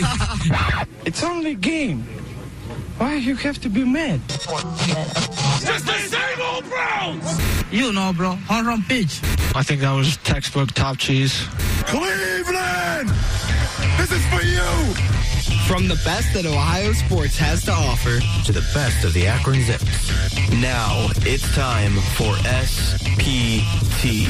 It's only a game. Why you have to be mad? Just the same old Browns! You know, bro. Home run pitch. I think that was textbook top cheese. Cleveland! This is for you! From the best that Ohio sports has to offer to the best of the Akron Zips. Now it's time for SPT.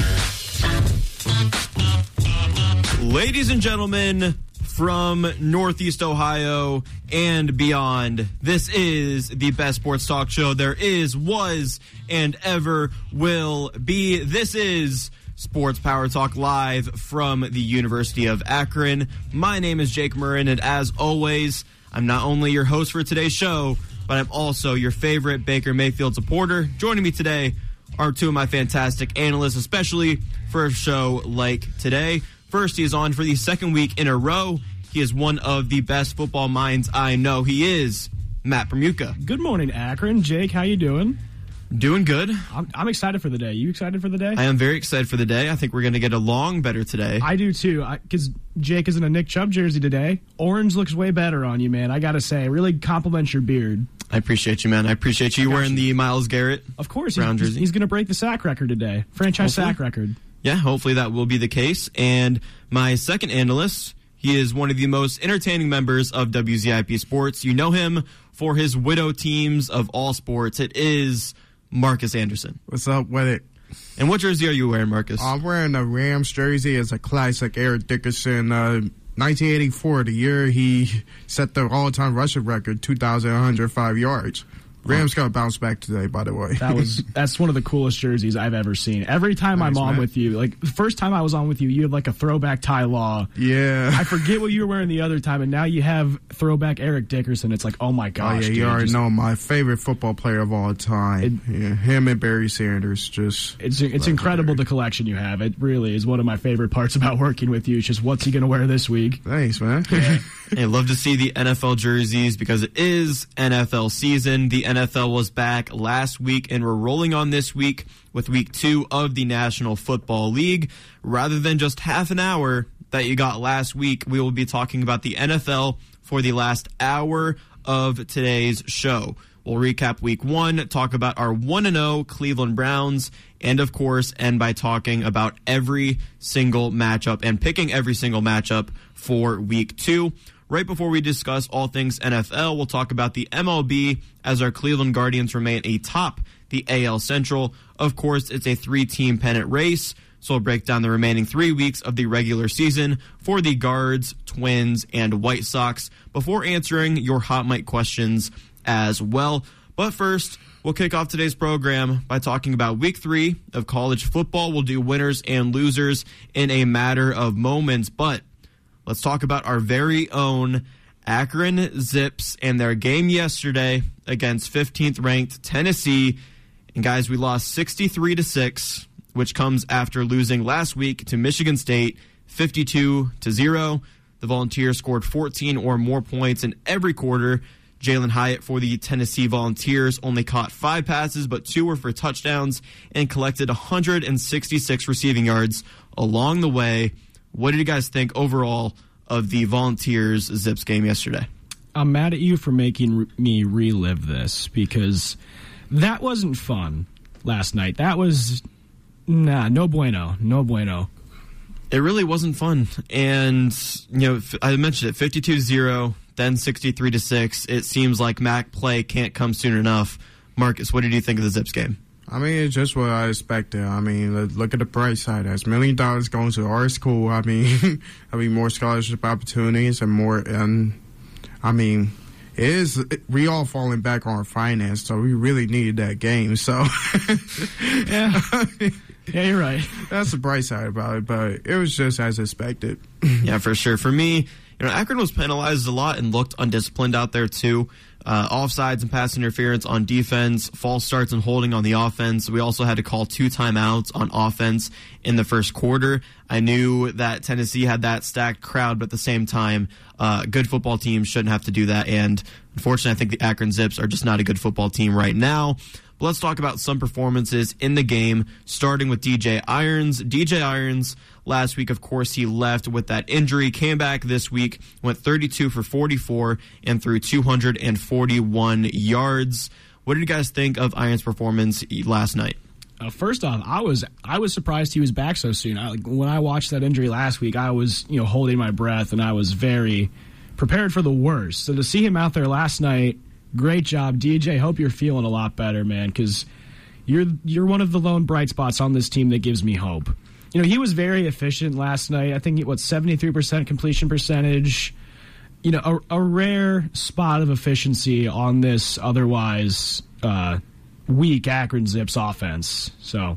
Ladies and gentlemen, from Northeast Ohio and beyond. This is the best sports talk show there is, was, and ever will be. This is Sports Power Talk live from the University of Akron. My name is Jake Murrin, and as always, I'm not only your host for today's show, but I'm also your favorite Baker Mayfield supporter. Joining me today are two of my fantastic analysts, especially for a show like today. First, he is on for the second week in a row. He is one of the best football minds I know. He is Matt Bermuca. Good morning, Akron. Jake, how you doing? Doing good. I'm, I'm excited for the day. You excited for the day? I am very excited for the day. I think we're going to get along better today. I do too. Because Jake is in a Nick Chubb jersey today. Orange looks way better on you, man. I got to say, really compliments your beard. I appreciate you, man. I appreciate you wearing you. the Myles Garrett. Of course, brown he's, jersey. he's going to break the sack record today, franchise hopefully. sack record. Yeah, hopefully that will be the case. And my second analyst, he is one of the most entertaining members of WZIP Sports. You know him for his widow teams of all sports. It is Marcus Anderson. What's up with it? And what jersey are you wearing, Marcus? I'm wearing a Rams jersey. It's a classic Eric Dickerson. Uh, 1984, the year he set the all-time rushing record, 2,105 yards. Rams got to bounce back today, by the way. That was that's one of the coolest jerseys I've ever seen. Every time nice, I'm on man. with you, like the first time I was on with you, you had like a throwback Ty Law. Yeah. I forget what you were wearing the other time, and now you have throwback Eric Dickerson. It's like, oh my gosh. Oh yeah, dude, you already just, know my favorite football player of all time. It, yeah, him and Barry Sanders. Just it's it's incredible the collection you have. It really is one of my favorite parts about working with you. It's just what's he going to wear this week? Thanks, man. Yeah. I love to see the NFL jerseys because it is NFL season. The NFL was back last week, and we're rolling on this week with week two of the National Football League. Rather than just half an hour that you got last week, we will be talking about the NFL for the last hour of today's show. We'll recap week one, talk about our 1 0 Cleveland Browns, and of course, end by talking about every single matchup and picking every single matchup for week two. Right before we discuss all things NFL, we'll talk about the MLB as our Cleveland Guardians remain atop the AL Central. Of course, it's a three team pennant race. So we'll break down the remaining three weeks of the regular season for the Guards, Twins, and White Sox before answering your hot mic questions as well. But first, we'll kick off today's program by talking about week three of college football. We'll do winners and losers in a matter of moments. But let's talk about our very own Akron Zips and their game yesterday against 15th ranked Tennessee. And guys, we lost 63 to 6, which comes after losing last week to Michigan State 52 to 0. The Volunteers scored 14 or more points in every quarter. Jalin Hyatt for the Tennessee Volunteers only caught five passes, but two were for touchdowns and collected 166 receiving yards along the way. What did you guys think overall of the Volunteers Zips game yesterday? I'm mad at you for making me relive this because that wasn't fun last night. That was nah, no bueno, no bueno. It really wasn't fun. And you know, I mentioned it 52-0, then 63 to 6. It seems like MAC play can't come soon enough. Marcus, what did you think of the Zips game? I mean, it's just what I expected. I mean, look at the bright side. As million dollars going to our school, I mean, I mean more scholarship opportunities and more. And I mean, it is we all falling back on finance, so we really needed that game. So, yeah, yeah, you're right. That's the bright side about it, but it was just as expected. yeah, for sure. For me, you know, Akron was penalized a lot and looked undisciplined out there too uh, offsides and pass interference on defense, false starts and holding on the offense. We also had to call two timeouts on offense in the first quarter. I knew that Tennessee had that stacked crowd, but at the same time, uh, good football teams shouldn't have to do that. And unfortunately, I think the Akron Zips are just not a good football team right now. But let's talk about some performances in the game, starting with DJ Irons. DJ Irons last week. Of course, he left with that injury, came back this week, went 32 for 44 and threw 241 yards. What did you guys think of Irons' performance last night? Uh, first off, I was I was surprised he was back so soon. I, when I watched that injury last week, I was you know holding my breath and I was very prepared for the worst. So to see him out there last night, great job, DJ. Hope you're feeling a lot better, man, because you're you're one of the lone bright spots on this team that gives me hope. You know, he was very efficient last night. I think what seventy three percent completion percentage. You know, a, a, rare spot of efficiency on this otherwise. Uh, weak Akron Zips offense. So,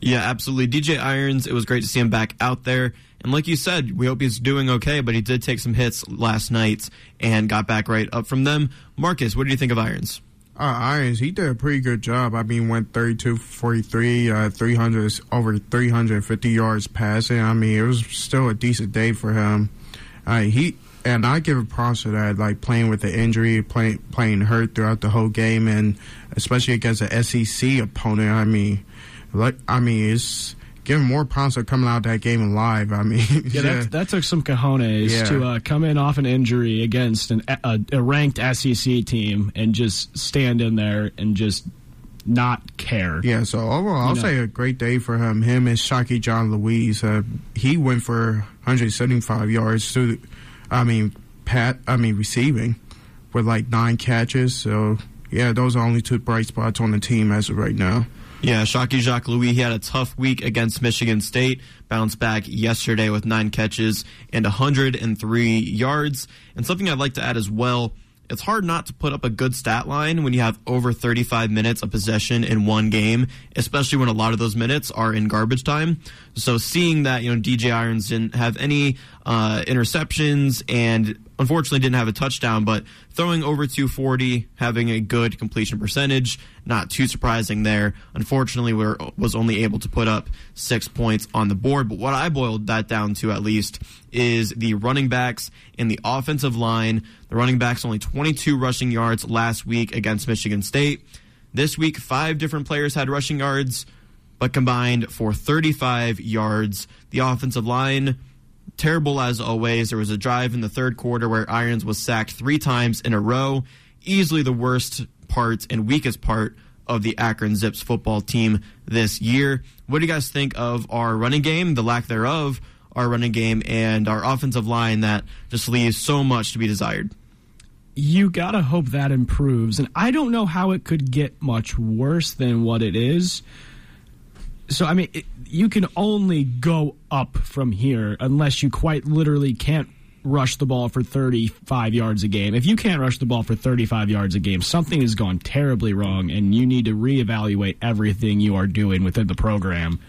yeah, absolutely. DJ Irons, it was great to see him back out there. And like you said, we hope he's doing okay, but he did take some hits last night and got back right up from them. Marcus, what do you think of Irons? Uh, Irons, he did a pretty good job. I mean, went 32 43, uh, 300, over 350 yards passing. I mean, it was still a decent day for him. Uh, he and I give a props to that, like playing with the injury, playing playing hurt throughout the whole game, and especially against an SEC opponent. I mean, like I mean, it's giving more props for coming out that game alive. I mean, yeah, That, that, took some cojones yeah. to uh, come in off an injury against an, a, a ranked SEC team and just stand in there and just not care. Yeah, so overall, I'll know. say a great day for him. Him and Shocky John Louise. Uh, he went for 175 yards through I mean, Pat, I mean, receiving with like nine catches. So, yeah, those are only two bright spots on the team as of right now. Yeah, Shocky Jacques Louis, he had a tough week against Michigan State. Bounced back yesterday with nine catches and 103 yards. And something I'd like to add as well it's hard not to put up a good stat line when you have over 35 minutes of possession in one game, especially when a lot of those minutes are in garbage time. So seeing that, you know, DJ Irons didn't have any uh, interceptions and unfortunately didn't have a touchdown, but throwing over 240, having a good completion percentage, not too surprising there. Unfortunately, we was only able to put up six points on the board. But what I boiled that down to, at least, is the running backs and the offensive line. The running backs only 22 rushing yards last week against Michigan State. This week, five different players had rushing yards, but combined for 35 yards. The offensive line terrible as always. There was a drive in the third quarter where Irons was sacked three times in a row. Easily the worst part and weakest part of the Akron Zips football team this year. What do you guys think of our running game, the lack thereof, our running game, and our offensive line that just leaves so much to be desired? You gotta hope that improves, and I don't know how it could get much worse than what it is. So, I mean, it, you can only go up from here unless you quite literally can't rush the ball for 35 yards a game. If you can't rush the ball for 35 yards a game, something has gone terribly wrong, and you need to reevaluate everything you are doing within the program.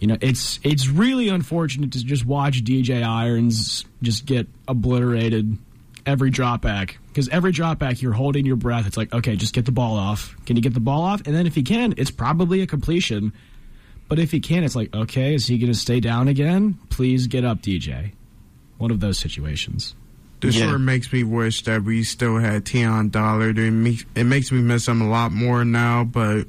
You know, it's it's really unfortunate to just watch DJ Irons just get obliterated every drop back because every drop back you're holding your breath. It's like, okay, just get the ball off. Can you get the ball off? And then if he can, it's probably a completion. But if he can, it's like, okay, is he going to stay down again? Please get up, DJ. One of those situations. This yeah. sure makes me wish that we still had Teon Dollard. It makes, it makes me miss him a lot more now, but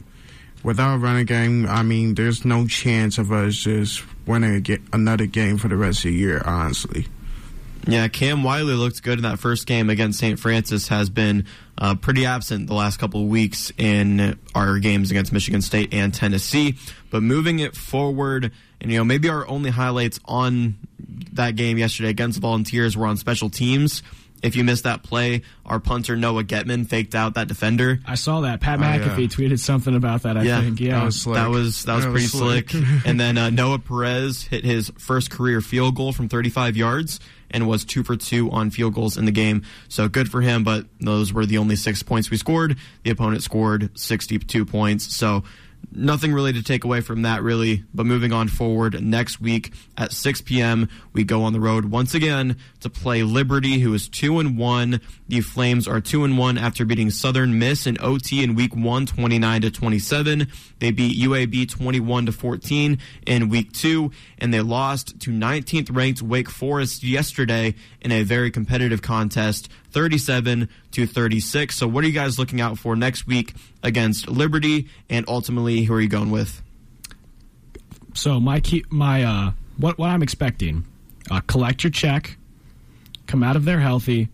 without running game, I mean, there's no chance of us just winning another game for the rest of the year, honestly. Yeah, Cam Wiley looked good in that first game against St. Francis. Has been uh, pretty absent the last couple of weeks in our games against Michigan State and Tennessee. But moving it forward, and you know maybe our only highlights on that game yesterday against the Volunteers were on special teams. If you missed that play, our punter Noah Getman faked out that defender. I saw that. Pat oh, McAfee yeah. tweeted something about that. I yeah, think. Yeah, that was slick. that was, that was that pretty was slick. slick. and then uh, Noah Perez hit his first career field goal from 35 yards and was two for two on field goals in the game. So good for him. But those were the only six points we scored. The opponent scored 62 points. So nothing really to take away from that, really. But moving on forward, next week at 6 p.m., we go on the road once again to play Liberty, who is two and one. The Flames are two and one after beating Southern Miss in OT in Week One, 29 to 27. They beat UAB 21 to 14 in Week Two, and they lost to 19th ranked Wake Forest yesterday in a very competitive contest 37 to 36. So, what are you guys looking out for next week against Liberty? And ultimately, who are you going with? So my key, my uh, what what I'm expecting, uh, collect your check, come out of there healthy,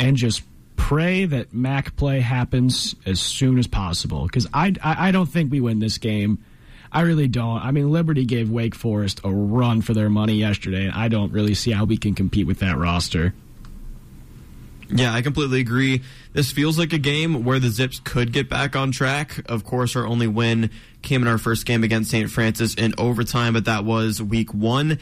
and just pray that MAC play happens as soon as possible. Because I, I I don't think we win this game. I really don't. I mean, Liberty gave Wake Forest a run for their money yesterday, and I don't really see how we can compete with that roster. Yeah, I completely agree. This feels like a game where the Zips could get back on track. Of course, our only win came in our first game against St. Francis in overtime, but that was week one.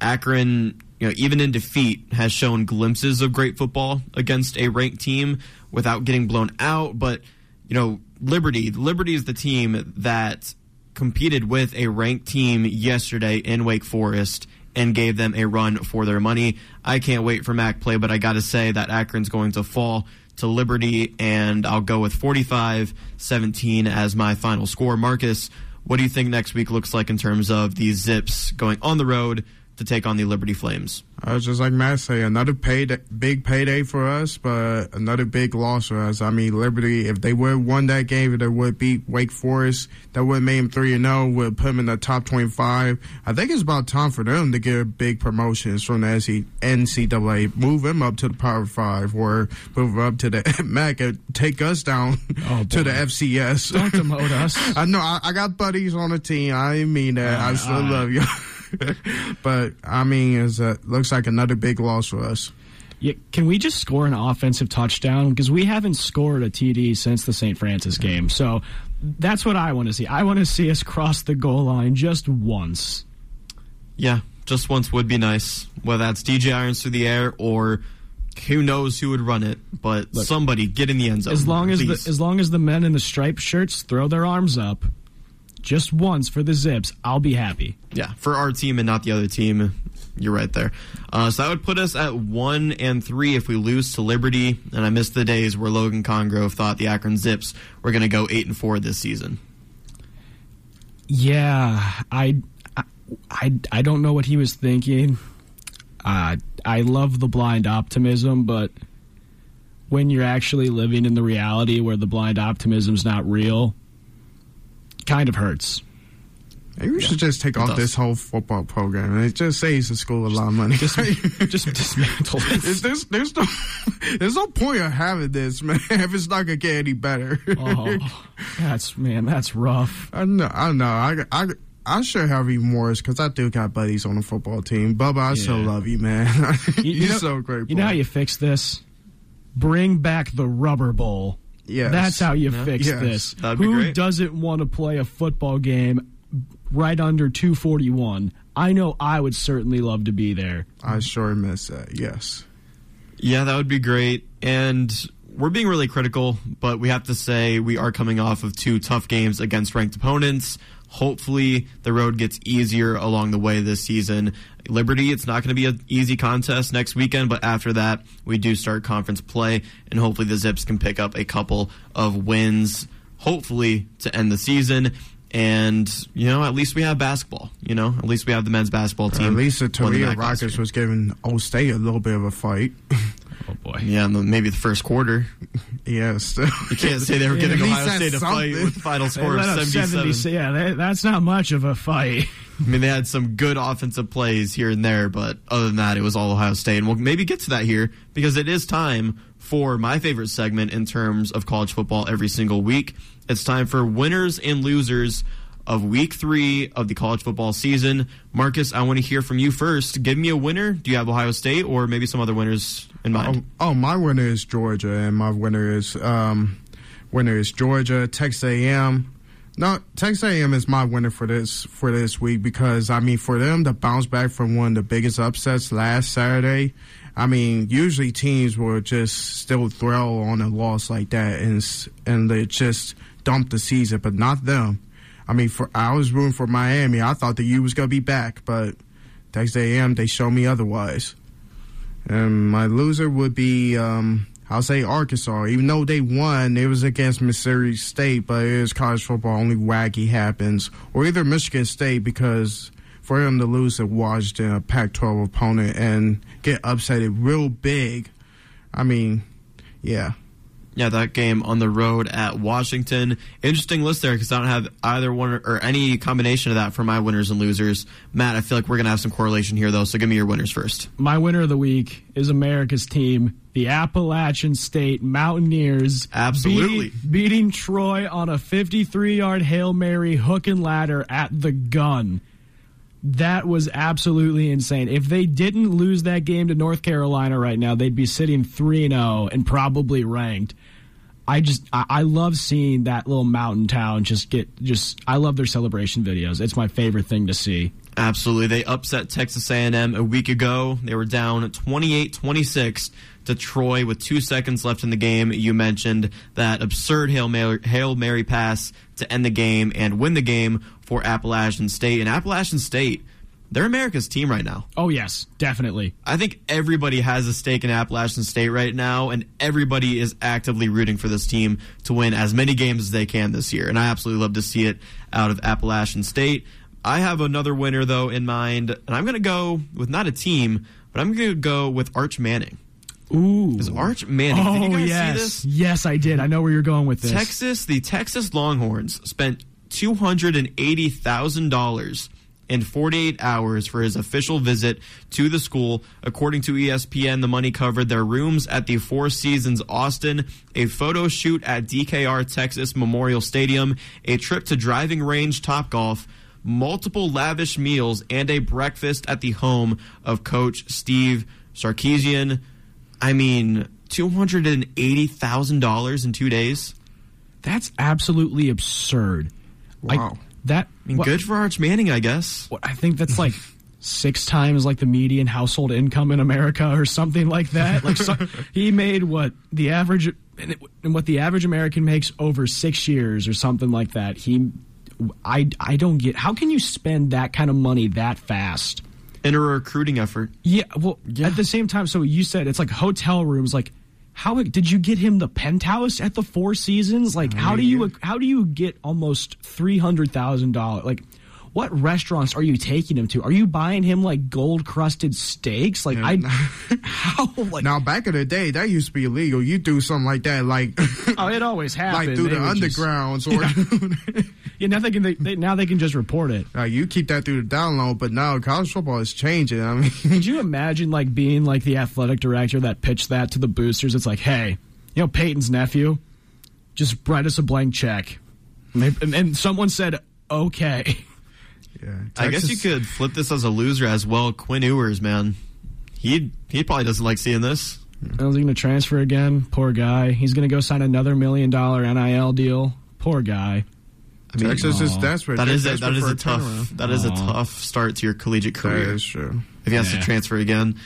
Akron, you know, even in defeat, has shown glimpses of great football against a ranked team without getting blown out. But, you know, Liberty, Liberty is the team that competed with a ranked team yesterday in Wake Forest and gave them a run for their money. I can't wait for MAC play, but I got to say that Akron's going to fall to Liberty, and I'll go with 45 17 as my final score. Marcus, what do you think next week looks like in terms of the Zips going on the road to take on the Liberty Flames? I was just like Matt say, another paid big payday for us, but another big loss for us. I mean, Liberty, if they would have won that game, if they would beat Wake Forest, that would have made them three and zero, would put them in the top twenty five. I think it's about time for them to get big promotions from the NCAA, move them up to the Power Five, or move up to the MAC and take us down Oh, to the. FCS. Don't demote us. I know I, I got buddies on the team. I didn't mean that. I still alright. love you. but I mean, it's a, looks like another big loss for us. Yeah, can we just score an offensive touchdown? Because we haven't scored a TD since the St. Francis game. So that's what I want to see. I want to see us cross the goal line just once. Yeah, just once would be nice. Whether that's DJ Irons through the air or who knows who would run it, but somebody get in the end zone. As long as the, as long as the men in the striped shirts throw their arms up just once for the zips, I'll be happy. yeah, for our team and not the other team. You're right there. Uh, so that would put us at one and three if we lose to Liberty. And I miss the days where Logan Congrove thought the Akron Zips were going to go eight and four this season. Yeah, I, I, I don't know what he was thinking. Uh, I love the blind optimism, but when you're actually living in the reality where the blind optimism's not real, kind of hurts. Maybe we should just take off does. this whole football program. and It just saves the school a lot of money. Just dismantle It's- it. there's, there's no there's no point of having this, man. If it's not gonna get any better. Oh, that's man, that's rough. I know, I know. I, I, I should have even more because I do got buddies on the football team. Bubba, I so Yeah. love you, man. You- you You're know- so great. You know how you fix this? Bring back the rubber bowl. Yes. That's how you Yeah. fix Yes. this. That'd be Who great. doesn't want to play a football game right under 241? I know I would certainly love to be there. I sure miss that. Yes. Yeah, that would be great. And we're being really critical, but we have to say we are coming off of two tough games against ranked opponents. Hopefully, the road gets easier along the way this season. Liberty, it's not going to be an easy contest next weekend, but after that, we do start conference play, and hopefully the Zips can pick up a couple of wins, hopefully, to end the season. And, you know, at least we have basketball. You know, at least we have the men's basketball team. At least the Toledo Rockets was giving Old State a little bit of a fight. Oh boy. Yeah, in the, maybe the first quarter. yes. You can't say they were Yeah, giving at least Ohio that's State a fight with the final score of let up 77. 70 yeah, that, that's not much of a fight. I mean, they had some good offensive plays here and there, but other than that, it was all Ohio State. And we'll maybe get to that here because it is time for my favorite segment in terms of college football every single week. It's time for winners and losers of week three of the college football season. Marcus, I want to hear from you first. Give me a winner. Do you have Ohio State or maybe some other winners in mind? Oh, oh, my winner is Georgia, and my winner is um, winner is Georgia. Texas A&M. No, Texas A&M is my winner for this for this week because I mean for them to bounce back from one of the biggest upsets last Saturday. I mean, usually teams will just still throw on a loss like that and and they just dump the season, but not them. I mean, for I was rooting for Miami. I thought the U was gonna be back, but Texas A&M they show me otherwise. And my loser would be, um, I'll say Arkansas. Even though they won, it was against Missouri State, but it is college football. Only wacky happens. Or either Michigan State because for them to lose to Washington, a Pac-12 opponent, and get upset real big. I mean, yeah. Yeah, that game on the road at Washington. Interesting list there because I don't have either one or, any combination of that for my winners and losers. Matt, I feel like we're going to have some correlation here, though, so give me your winners first. My winner of the week is America's team, the Appalachian State Mountaineers. Absolutely. beat- beating Troy on a 53 yard Hail Mary hook and ladder at the gun. That was absolutely insane. If they didn't lose that game to North Carolina right now, they'd be sitting 3 0 and probably ranked. I just I, love seeing that little mountain town just get just I love their celebration videos. It's my favorite thing to see. Absolutely. They upset Texas A&M a week ago. They were down 28-26 to Troy with 2 seconds left in the game. You mentioned that absurd Hail Mary, Hail Mary pass to end the game and win the game for Appalachian State. And Appalachian State, they're America's team right now. Oh yes, definitely. I think everybody has a stake in Appalachian State right now, and everybody is actively rooting for this team to win as many games as they can this year. And I absolutely love to see it out of Appalachian State. I have another winner, though, in mind, and I'm going to go with not a team, but I'm going to go with Arch Manning. Ooh. Is Arch Manning? Oh did you oh, guys yes, see this? yes, I did. I know where you're going with this. Texas, the Texas Longhorns spent two hundred and eighty thousand dollars in 48 hours for his official visit to the school. According to ESPN, the money covered their rooms at the Four Seasons Austin, a photo shoot at DKR Texas Memorial Stadium, a trip to driving range Top Golf, multiple lavish meals, and a breakfast at the home of Coach Steve Sarkisian. I mean, two hundred and eighty thousand dollars in two days. That's absolutely absurd. Wow. I, that I mean, what- good for Arch Manning, I guess. what- I think that's like six times like the median household income in America or something like that. Like so, he made what the average and it- and what the average American makes over six years or something like that. He, I, I don't get how can you spend that kind of money that fast? In a recruiting effort. Yeah, well, at the same time, so you said it's like hotel rooms. Like, how did you get him the penthouse at the Four Seasons? Like, how do you how do you get almost three hundred thousand dollars? Like, what restaurants are you taking him to? Are you buying him like gold crusted steaks? Like, I how like Now, back in the day, that used to be illegal. You do something like that, like oh, it always happened. like through They the would just- undergrounds, or yeah, now they can they, they, now they can just report it. like, you keep that through the download. But now college football is changing. I mean, Could you imagine like being like the athletic director that pitched that to the boosters? It's like, hey, you know, Peyton's nephew, just write us a blank check. And, they, and, and someone said, okay. Yeah, I guess you could flip this as a loser as well. Quinn Ewers, man. He he probably doesn't like seeing this. Oh, is he going to transfer again? Poor guy. He's going to go sign another million dollar NIL deal. Poor guy. I mean, Texas is desperate. that They're a, that is for a tough turnaround. that is a tough start to your collegiate career. is true. if he has Yeah. to transfer again.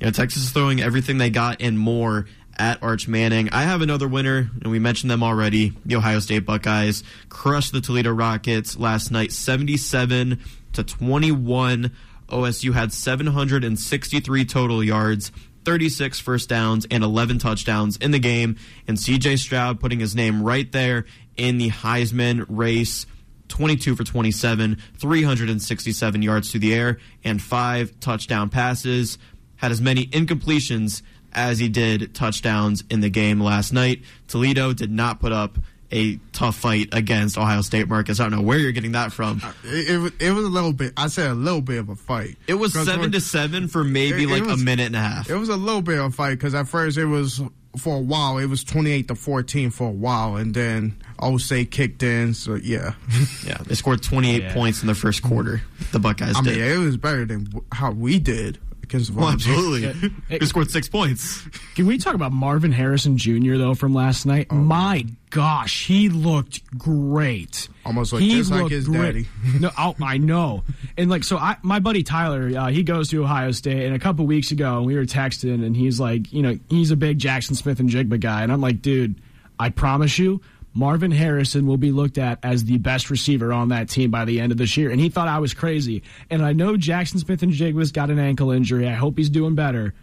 You know, Texas is throwing everything they got and more at Arch Manning. I have another winner, and we mentioned them already. The Ohio State Buckeyes crushed the Toledo Rockets last night, seventy-seven to twenty-one. OSU had seven hundred and sixty-three total yards. 36 first downs and 11 touchdowns in the game, and CJ Stroud putting his name right there in the Heisman race. 22 for 27, 367 yards through the air, and five touchdown passes. Had as many incompletions as he did touchdowns in the game last night. Toledo did not put up a tough fight against Ohio State, Marcus. I don't know where you're getting that from. It, it, was- it was a little bit. I said a little bit of a fight. It was seven to seven for maybe It- it like was- a minute and a half. It was a little bit of a fight because at first it was for a while. It was twenty eight to fourteen for a while, and then OSU kicked in. So yeah, Yeah, they scored 28 Yeah. points in the first quarter. The Buckeyes I did. mean it was better than how we did against well, Volunteers. absolutely. He scored six points. Can we talk about Marvin Harrison Jr. though from last night? My gosh, he looked great. Almost like- he just like his great. daddy. no, oh, I know. And like, so I, my buddy Tyler, uh, he goes to Ohio State, and a couple weeks ago, we were texting, and he's like, you know, he's a big Jaxon Smith-Njigba guy, and I'm like, dude, I promise you. Marvin Harrison will be looked at as the best receiver on that team by the end of this year. And he thought I was crazy. And I know Jaxon Smith-Njigba's got an ankle injury. I hope he's doing better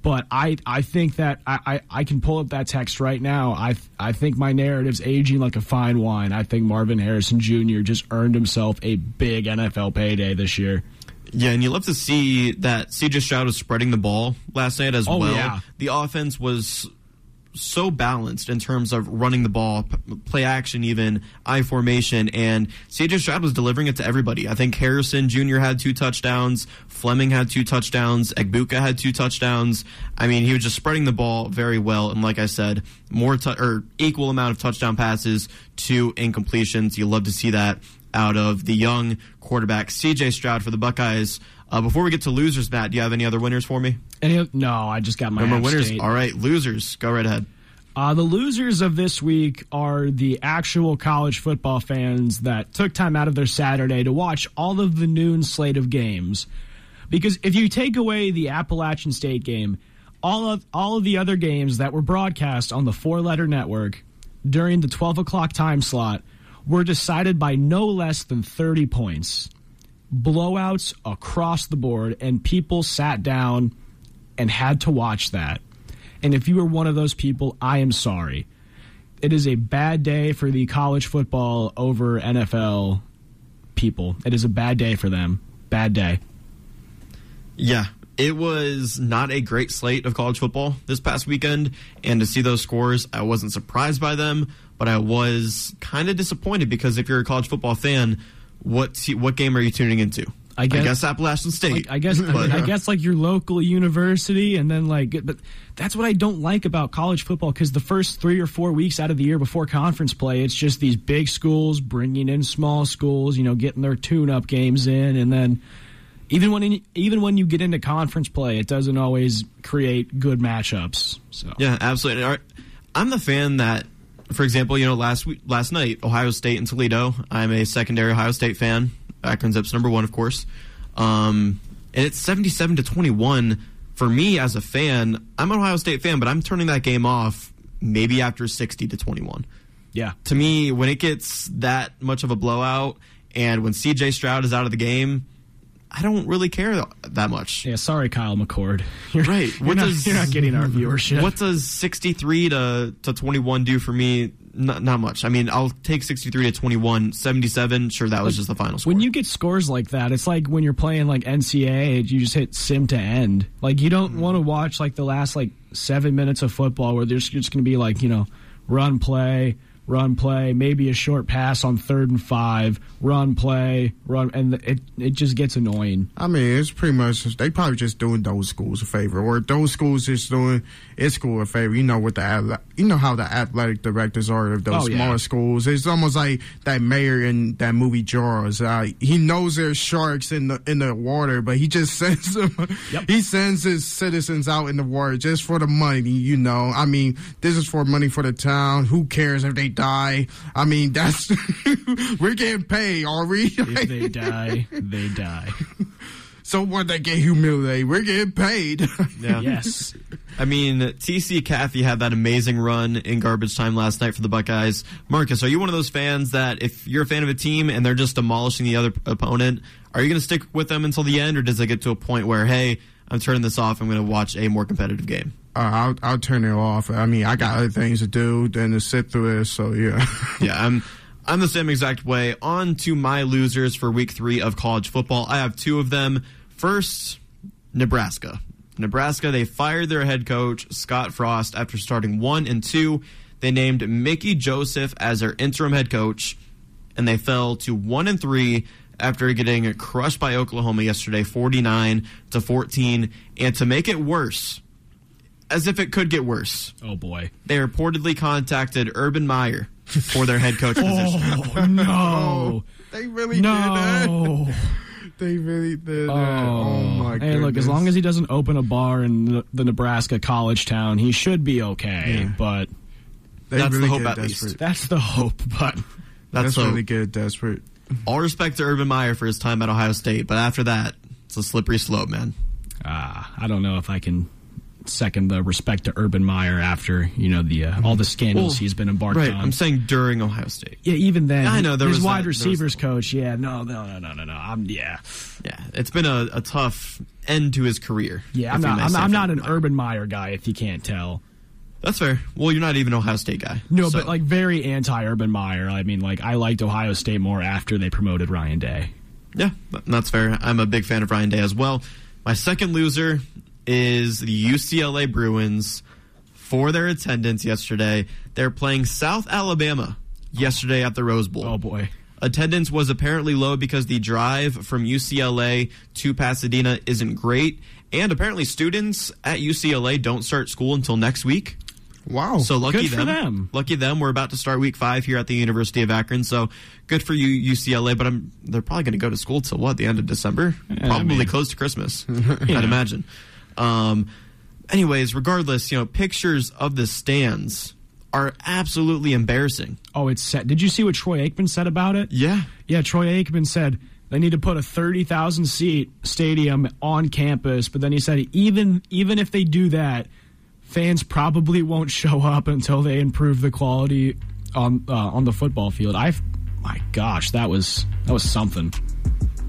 but I I think that I, I, I can pull up that text right now. I I think my narrative's aging like a fine wine. I think Marvin Harrison Jr. just earned himself a big NFL payday this year. Yeah, and you love to see that CJ Stroud was spreading the ball last night as Oh, well. yeah. The offense was so balanced in terms of running the ball, p- play action, even I formation, and CJ Stroud was delivering it to everybody. I think Harrison Jr. had two touchdowns, Fleming had two touchdowns, Egbuka had two touchdowns. I mean, he was just spreading the ball very well, and like I said, more tu- or equal amount of touchdown passes to incompletions. You love to see that out of the young quarterback CJ Stroud for the Buckeyes. Uh, before we get to losers, Matt, do you have any other winners for me? Any, no, I just got my Remember App winners? State. All right, losers. Go right ahead. Uh, the losers of this week are the actual college football fans that took time out of their Saturday to watch all of the noon slate of games. Because if you take away the Appalachian State game, all of all of the other games that were broadcast on the four letter network during the twelve o'clock time slot were decided by no less than thirty points. Blowouts across the board, and people sat down and had to watch that. And if you were one of those people, I am sorry. It is a bad day for the college football over NFL people. It is a bad day for them. Bad day. Yeah, it was not a great slate of college football this past weekend, and to see those scores, I wasn't surprised by them, but I was kind of disappointed because if you're a college football fan, what te- what game are you tuning into? I guess- Appalachian State. Like, I guess but, I uh, guess like your local university, and then like, but that's what I don't like about college football because the first three or four weeks out of the year before conference play, it's just these big schools bringing in small schools, you know, getting their tune-up games in, and then even when even when you get into conference play, it doesn't always create good matchups. So Yeah, absolutely. I'm the fan that, for example, you know, last week, last night, Ohio State and Toledo. I'm a secondary Ohio State fan. Akron Zips number one, of course. Um, and it's 77 to 21. For me as a fan, I'm an Ohio State fan, but I'm turning that game off maybe after 60 to 21. yeah, To me, when it gets that much of a blowout, and when CJ Stroud is out of the game, I don't really care that much. yeah. Sorry, Kyle McCord. You're, Right. You're, What not, does- you're not getting our viewership. What does 63 to, to 21 do for me? Not, not much. I mean, I'll take 63 to 21. 77, sure, that was just the final score. When you get scores like that, it's like when you're playing like NCAA, you just hit sim to end. Like you don't hmm. want to watch like the last like seven minutes of football where there's just going to be like you know run play, run play, maybe a short pass on third and five, run play, run, and it it just gets annoying. I mean, it's pretty much they probably just doing those schools a favor, or those schools just doing its school a favor. You know what the you know how the athletic directors are of those Oh, yeah. smaller schools. It's almost like that mayor in that movie Jaws. Uh, he knows there's sharks in the in the water, but he just sends them. Yep. He sends his citizens out in the water just for the money. You know, I mean, this is for money for the town. Who cares if they die? I mean, that's we're getting paid, are we? If they die, they die. So what? They get humiliated. We're getting paid. yeah. Yes. I mean, TC Caffey had that amazing run in garbage time last night for the Buckeyes. Marcus, are you one of those fans that if you're a fan of a team and they're just demolishing the other opponent, are you going to stick with them until the end, or does it get to a point where, hey, I'm turning this off, I'm going to watch a more competitive game? Uh, I'll I'll turn it off. I mean, I got other things to do than to sit through this. So yeah. yeah, I'm I'm the same exact way. On to my losers for week three of college football. I have two of them. First, Nebraska. Nebraska, they fired their head coach, Scott Frost, after starting one and two. They named Mickey Joseph as their interim head coach, and they fell to one and three after getting crushed by Oklahoma yesterday, 49 to 14. And to make it worse, as if it could get worse, Oh boy. they reportedly contacted Urban Meyer for their head coach position. Oh no. they really did that. They really did Oh, that. Oh my god. hey, goodness. look, as long as he doesn't open a bar in the, the Nebraska college town, he should be okay. Yeah. But they that's the hope get at least. that's the hope. But That's, That's so. really good, desperate. All respect to Urban Meyer for his time at Ohio State, but after that, it's a slippery slope, man. uh, I don't know if I can second the respect to Urban Meyer after you know the uh, all the scandals Well, he's been embarked Right, on. I'm saying during Ohio State. yeah, even then, I know, there his was wide that- there was receivers coach. Yeah, no, no, no, no, no, no. I'm yeah, Yeah, it's been a, a tough end to his career. yeah. I'm not. I'm, I'm not an Meyer. Urban Meyer guy. If you can't tell. That's fair. Well, you're not even an Ohio State guy. No, so- but like very anti Urban Meyer. I mean, like I liked Ohio State more after they promoted Ryan Day. Yeah, that's fair. I'm a big fan of Ryan Day as well. My second loser is the UCLA Bruins for their attendance yesterday. They're playing South Alabama yesterday at the Rose Bowl. Oh boy. Attendance was apparently low because the drive from UCLA to Pasadena isn't great. And apparently, students at UCLA don't start school until next week. Wow. So lucky Good for them. Lucky them. We're about to start week five here at the University of Akron. So good for you, UCLA. But I'm they're probably going to go to school till what the end of December? probably mean- close to Christmas. I'd imagine. Um, anyways, regardless, you know, pictures of the stands are absolutely embarrassing. Oh, it's set. Did you see what Troy Aikman said about it? Yeah. Yeah, Troy Aikman said they need to put a 30,000 seat stadium on campus, but then he said even even if they do that, fans probably won't show up until they improve the quality on uh, on the football field. I my gosh, that was that was something.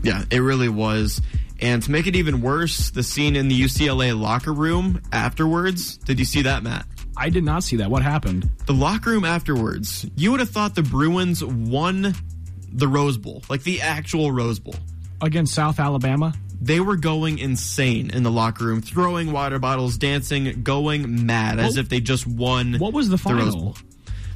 Yeah, it really was. And to make it even worse, the scene in the UCLA locker room afterwards. Did you see that, Matt? I did not see that. What happened? The locker room afterwards, you would have thought the Bruins won the Rose Bowl, like the actual Rose Bowl. Against South Alabama? They were going insane in the locker room, throwing water bottles, dancing, going mad as if they just won What was the Rose final? Bowl.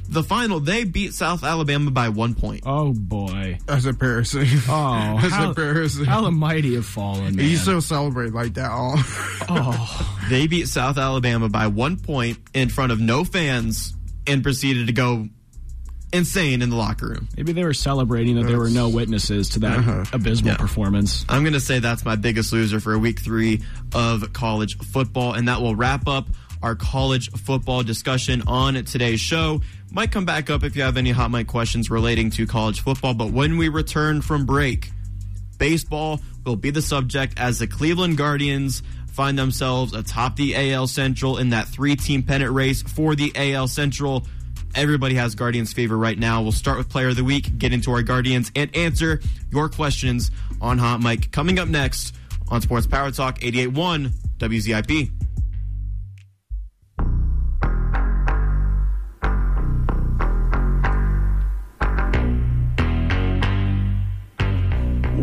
The final, they beat South Alabama by one point. Oh boy. That's embarrassing. Oh, That's how, embarrassing. how the mighty have fallen. Man. you still celebrate like that. Oh. They beat South Alabama by one point in front of no fans and proceeded to go insane in the locker room. Maybe they were celebrating that there were no witnesses to that uh-huh. abysmal Yeah. performance. I'm going to say that's my biggest loser for week three of college football. And that will wrap up our college football discussion on today's show. Might come back up if you have any hot mic questions relating to college football. But when we return from break, baseball will be the subject as the Cleveland Guardians find themselves atop the AL Central in that three team pennant race for the AL Central. Everybody has Guardians fever right now. We'll start with player of the week, get into our Guardians, and answer your questions on Hot Mic. Coming up next on Sports Power Talk 881 WZIP.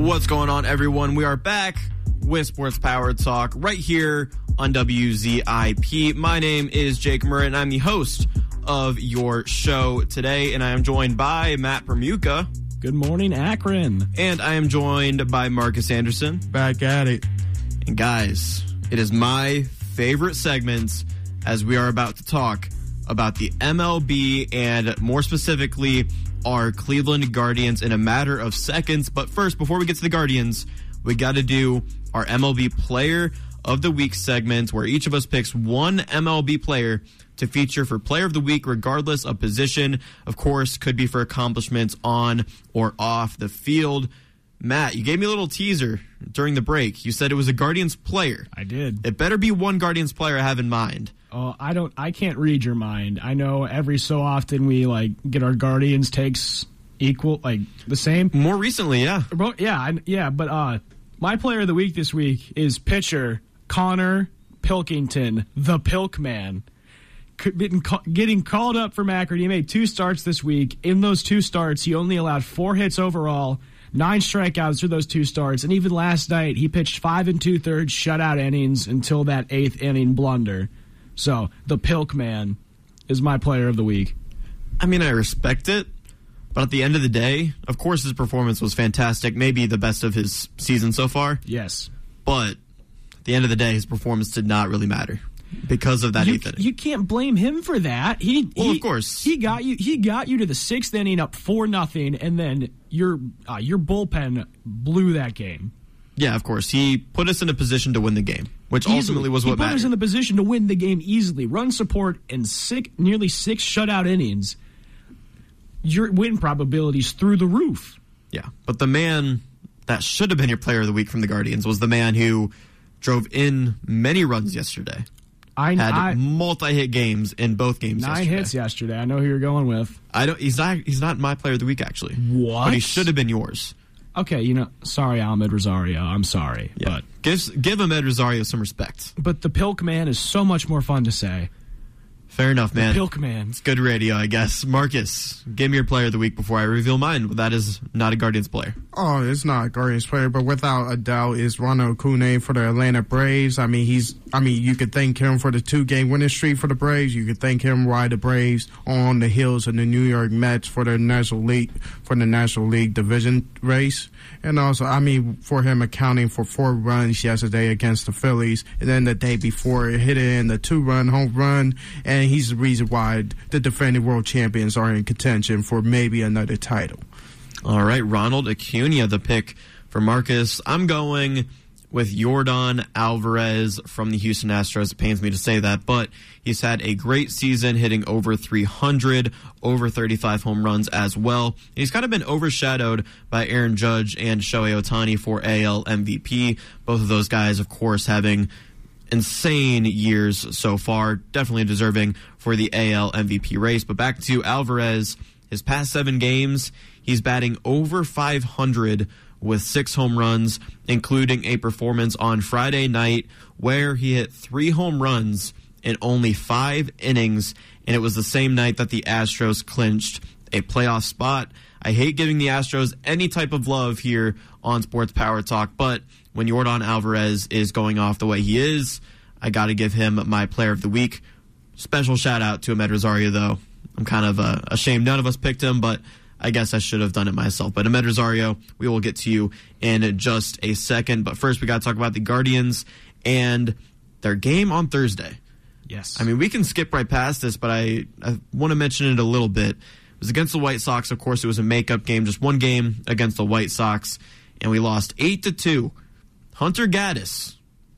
What's going on, everyone? We are back with Sports Power Talk right here on WZIP. My name is Jake Murray, and I'm the host of your show today. And I am joined by Matt Permuka, Good morning, Akron. and I am joined by Marcus Anderson. Back at it. And guys, it is my favorite segment as we are about to talk about the MLB and more specifically our Cleveland Guardians in a matter of seconds. But first, before we get to the Guardians, we got to do our MLB player of the week segment where each of us picks one MLB player to feature for player of the week regardless of position. Of course, could be for accomplishments on or off the field. Matt, you gave me a little teaser during the break. You said it was a Guardians player. I did. It better be one Guardians player I have in mind. Oh, I don't. I can't read your mind. I know every so often we like get our Guardians takes equal, like the same. More recently, yeah. Yeah, I, yeah. But uh, my player of the week this week is pitcher Konnor Pilkington, the Pilk Man. Getting, called up for Akron. He made two starts this week. In those two starts, he only allowed four hits overall, nine strikeouts through those two starts, and even last night he pitched five and two thirds shutout innings until that eighth inning blunder. So the Pilk Man is my player of the week. I mean, I respect it, but at the end of the day, of course, his performance was fantastic, maybe the best of his season so far. Yes. But at the end of the day, his performance did not really matter because of that you, eighth inning. you can't blame him for that. He, Well, he- of course. he got you. He got you to the sixth inning, up four nothing, and then your uh, your bullpen blew that game. yeah, of course. He put us in a position to win the game, which Easily. ultimately was he what put mattered. us in the position to win the game easily. Run support and six, nearly six shutout innings. Your win probabilities through the roof. Yeah, but the man that should have been your player of the week from the Guardians was the man who drove in many runs yesterday. I, Had I multi-hit games in both games. nine yesterday. hits yesterday. I know who you're going with. I don't. He's not. He's not my player of the week actually. What? But he should have been yours. Okay, you know, sorry, Amed Rosario. I'm sorry, but give give him Ed Rosario some respect. but the Pilk Man is so much more fun to say. Fair enough, man. Pilk Man. It's good radio, I guess. Marcus, give me your player of the week before I reveal mine. That is not a Guardians player. Oh, it's not a Guardians player, but without a doubt, is Ronald Acuna for the Atlanta Braves. I mean, he's. I mean, you could thank him for the two-game winning streak for the Braves. You could thank him ride the Braves on the heels of the New York Mets for the National League for the National League division race, and also, I mean, for him accounting for four runs yesterday against the Phillies, and then the day before hitting the two-run home run, and he's the reason why the defending world champions are in contention for maybe another title. All right, Ronald Acuna, the pick for Marcus. I'm going with Yordan Alvarez from the Houston Astros. It pains me to say that, but he's had a great season, hitting over 300, over 35 home runs as well. He's kind of been overshadowed by Aaron Judge and Shohei Ohtani for AL MVP. Both of those guys, of course, having insane years so far, definitely deserving for the AL MVP race. But back to Alvarez, his past seven games, he's batting over 500 with six home runs, including a performance on Friday night where he hit three home runs in only five innings, and it was the same night that the Astros clinched a playoff spot. I hate giving the Astros any type of love here on Sports Power Talk, but when Yordan Alvarez is going off the way he is, I got to give him my player of the week. Special shout out to Amed Rosario, though. I'm kind of uh, ashamed none of us picked him, but I guess I should have done it myself. But Amed Rosario, we will get to you in just a second. But first, we got to talk about the Guardians and their game on Thursday. Yes. I mean, we can skip right past this, but I, I want to mention it a little bit. It was against the White Sox. Of course, it was a makeup game, just one game against the White Sox, and we lost 8 to 2. Hunter Gaddis,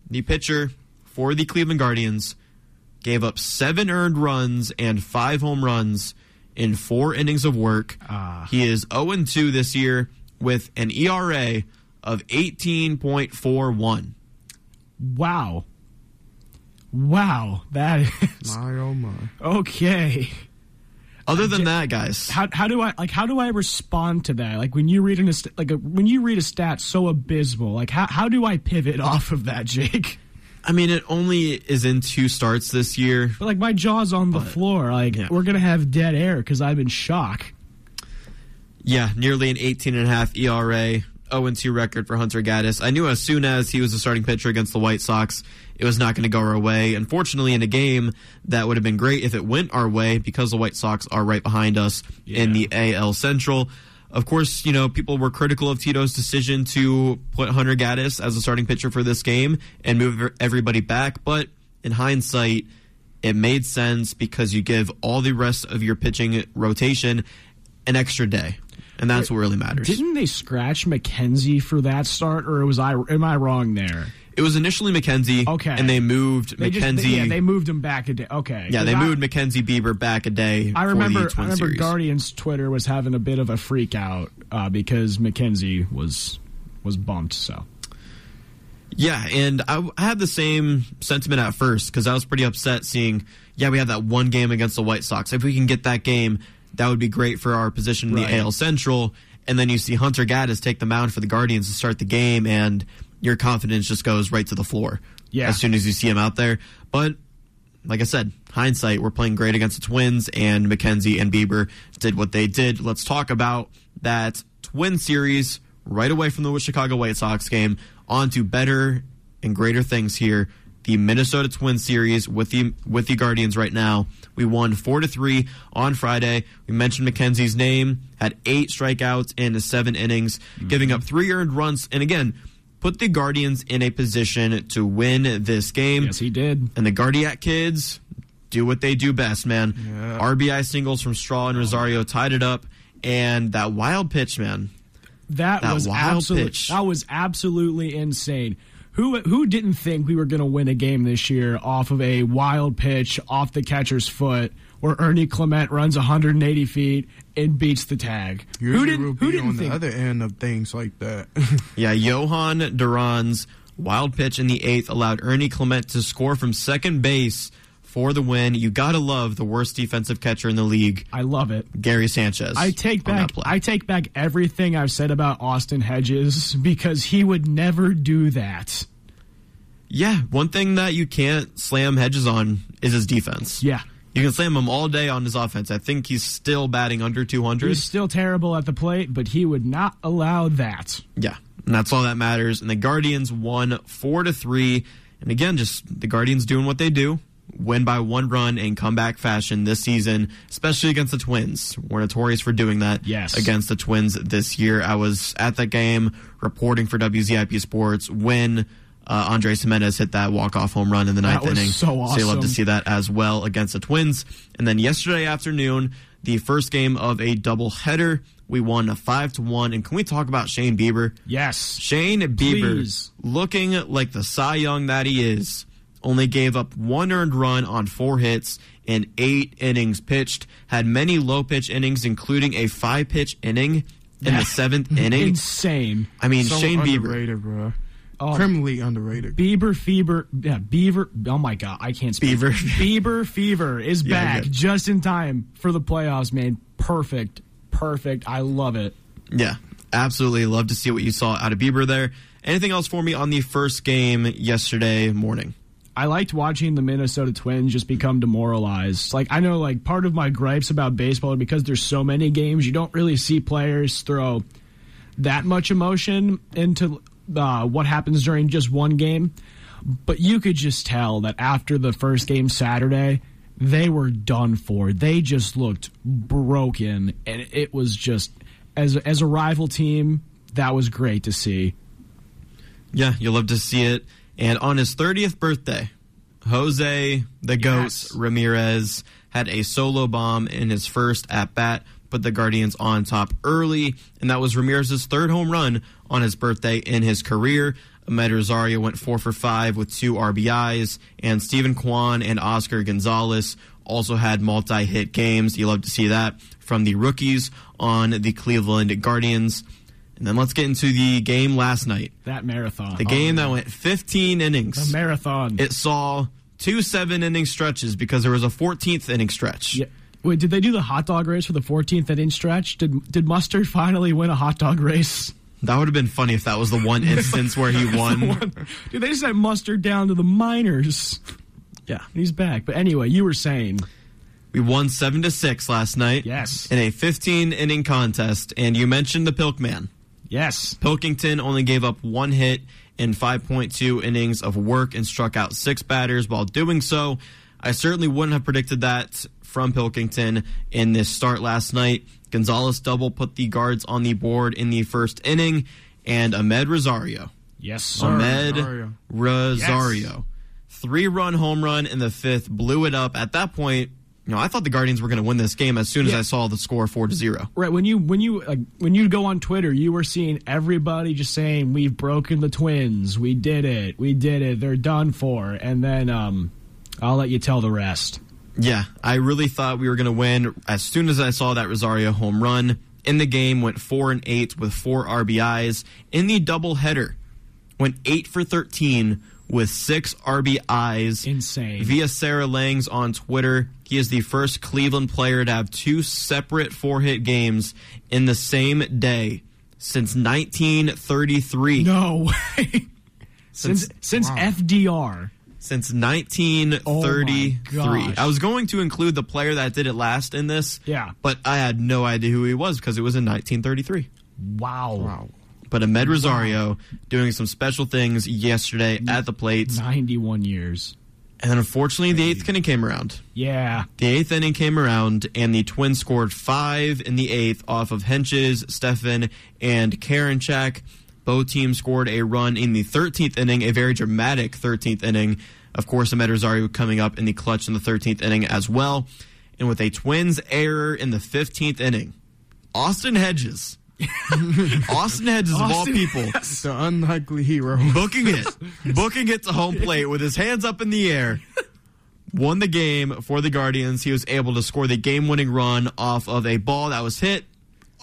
the pitcher for the Cleveland Guardians, gave up seven earned runs and five home runs in four innings of work. Ah. He is 0 2 this year with an ERA of 18.41. wow. Wow. That is My oh my. okay. Other than that, guys, How, how do I like how do I respond to that? Like when you read an like a, when you read a stat so abysmal, like how how do I pivot off of that, Jake? I mean, it only is in two starts this year. But like my jaw's on the floor. Like yeah. we're gonna have dead air because I'm in shock. Yeah, nearly an 18 and a half ERA, 0 2 record for Hunter Gaddis. I knew as soon as he was a starting pitcher against the White Sox, it was not going to go our way. Unfortunately, in a game that would have been great if it went our way because the White Sox are right behind us in the AL Central. Of course, you know, people were critical of Tito's decision to put Hunter Gaddis as a starting pitcher for this game and move everybody back, but in hindsight, it made sense because you give all the rest of your pitching rotation an extra day. And that's what really matters. Didn't they scratch McKenzie for that start, or was I am I wrong there? It was initially McKenzie. Okay. And they moved They just- McKenzie. yeah, they moved him back a day. Okay, yeah, they I- moved Mackenzie Bieber back a day. I remember. I remember Series. Guardians Twitter was having a bit of a freak out uh, because McKenzie was was bumped. So Yeah, and I, I had the same sentiment at first because I was pretty upset seeing, yeah, we have that one game against the White Sox. If we can get that game, that would be great for our position in Right. the AL Central. And then you see Hunter Gaddis take the mound for the Guardians to start the game, and your confidence just goes right to the floor Yeah. as soon as you see him out there. But like I said, hindsight, we're playing great against the Twins, and McKenzie and Bieber did what they did. Let's talk about that Twin series right away from the Chicago White Sox game on to better and greater things here. The Minnesota Twins series with the with the Guardians right now. We won four to three on Friday. We mentioned McKenzie's name, had eight strikeouts in seven innings, mm-hmm. giving up three earned runs, and again, put the Guardians in a position to win this game. yes, he did. And the Guardiac kids do what they do best, man. Yeah. RBI singles from Straw and Rosario tied it up, and that wild pitch, man. That, That was wild absolutely pitch. that was absolutely insane. Who who didn't think we were going to win a game this year off of a wild pitch off the catcher's foot where Ernie Clement runs 180 feet and beats the tag? Usually who didn't who didn't on think the other end of things like that. Yeah, Jhoan Duran's wild pitch in the eighth allowed Ernie Clement to score from second base for the win. You gotta love the worst defensive catcher in the league, I love it. Gary Sanchez. I take back. I take back everything I've said about Austin Hedges because he would never do that. yeah, one thing that you can't slam hedges on is his defense. Yeah. You can slam him all day on his offense. I think he's still batting under 200. He's still terrible at the plate, but he would not allow that. Yeah, and that's all that matters. And the Guardians won four to three. And again, just the Guardians doing what they do, win by one run in comeback fashion this season, especially against the Twins. We're notorious for doing that. Yes. against the Twins this year. I was at that game reporting for WZIP Sports when. Uh, Andres Gimenez hit that walk-off home run in the ninth That was inning. so you love to see that as well against the Twins. And then yesterday afternoon, the first game of a doubleheader, we won a five to one. And can we talk about Shane Bieber? Yes. Shane Bieber, Please. looking like the Cy Young that he is, only gave up one earned run on four hits in eight innings pitched. Had many low pitch innings, including a five pitch inning in the seventh inning. Insane. I mean, So Shane Bieber. bro. Oh. Criminally underrated. Bieber fever, yeah, Beaver. Oh my god, I can't speak. Beaver. Bieber fever is Yeah, back yeah. just in time for the playoffs, man. Perfect, perfect. I love it. Yeah, absolutely. Love to see what you saw out of Bieber there. Anything else for me on the first game yesterday morning? I liked watching the Minnesota Twins just become demoralized. Like I know, like part of my gripes about baseball because there's so many games, you don't really see players throw that much emotion into uh, what happens during just one game. But you could just tell that after the first game Saturday, they were done for. They just looked broken, and it was just as as a rival team. That was great to see. Yeah, you'll love to see it. And on his 30th birthday, Jose the Goat Yes. Ramirez had a solo bomb in his first at bat, put the Guardians on top early, and that was Ramirez's third home run on his birthday in his career. Amed Rosario went four for five with two RBIs, and Steven Kwan and Oscar Gonzalez also had multi hit games. You love to see that from the rookies on the Cleveland Guardians. And then let's get into the game last night. That marathon, The game that oh, went 15 innings. the marathon. It saw two seven inning stretches because there was a 14th inning stretch. Yeah. Wait, did they do the hot dog race for the 14th inning stretch? Did did Mustard finally win a hot dog race? That would have been funny if that was the one instance where he won. Dude, they sent Mustard down to the minors. Yeah. He's back. But anyway, you were saying We won 7 to 6 last night. Yes. In a 15 inning contest. And you mentioned the Pilkman. Yes. Pilkington only gave up one hit in 5.2 innings of work and struck out six batters while doing so. I certainly wouldn't have predicted that from Pilkington in this start last night. Gonzalez double put the guards on the board in the first inning, and Amed Rosario. Yes, sir. Amed Rosario. Rosario. Three run home run in the fifth, blew it up. At that point, you know, I thought the Guardians were going to win this game as soon as Yeah. I saw the score four to zero. Right when you when you like, when you go on Twitter, you were seeing everybody just saying we've broken the Twins, we did it, we did it, they're done for, and then um, I'll let you tell the rest. Yeah, I really thought we were going to win as soon as I saw that Rosario home run. In the game, went four and eight with four RBIs. In the doubleheader, went eight for thirteen with six RBIs. Insane. Via Sarah Langs on Twitter, he is the first Cleveland player to have two separate four-hit games in the same day since 1933. No way. since since wow. FDR. since 1933. Oh. I was going to include the player that did it last in this. Yeah. But I had no idea who he was because it was in 1933. Wow. Wow. But Amed Rosario doing some special things yesterday at the plates. 91 years. And then unfortunately, the eighth inning came around. Yeah. The eighth inning came around, and the Twins scored five in the eighth off of Hentges, Stephan, and Karinchak. Both teams scored a run in the 13th inning, a very dramatic 13th inning. Of course, Amed Rosario coming up in the clutch in the 13th inning as well. And with a Twins error in the 15th inning, Austin Hedges, Austin Hedges of all Austin- people, The unlikely hero. booking it, booking it to home plate with his hands up in the air. Won the game for the Guardians. He was able to score the game-winning run off of a ball that was hit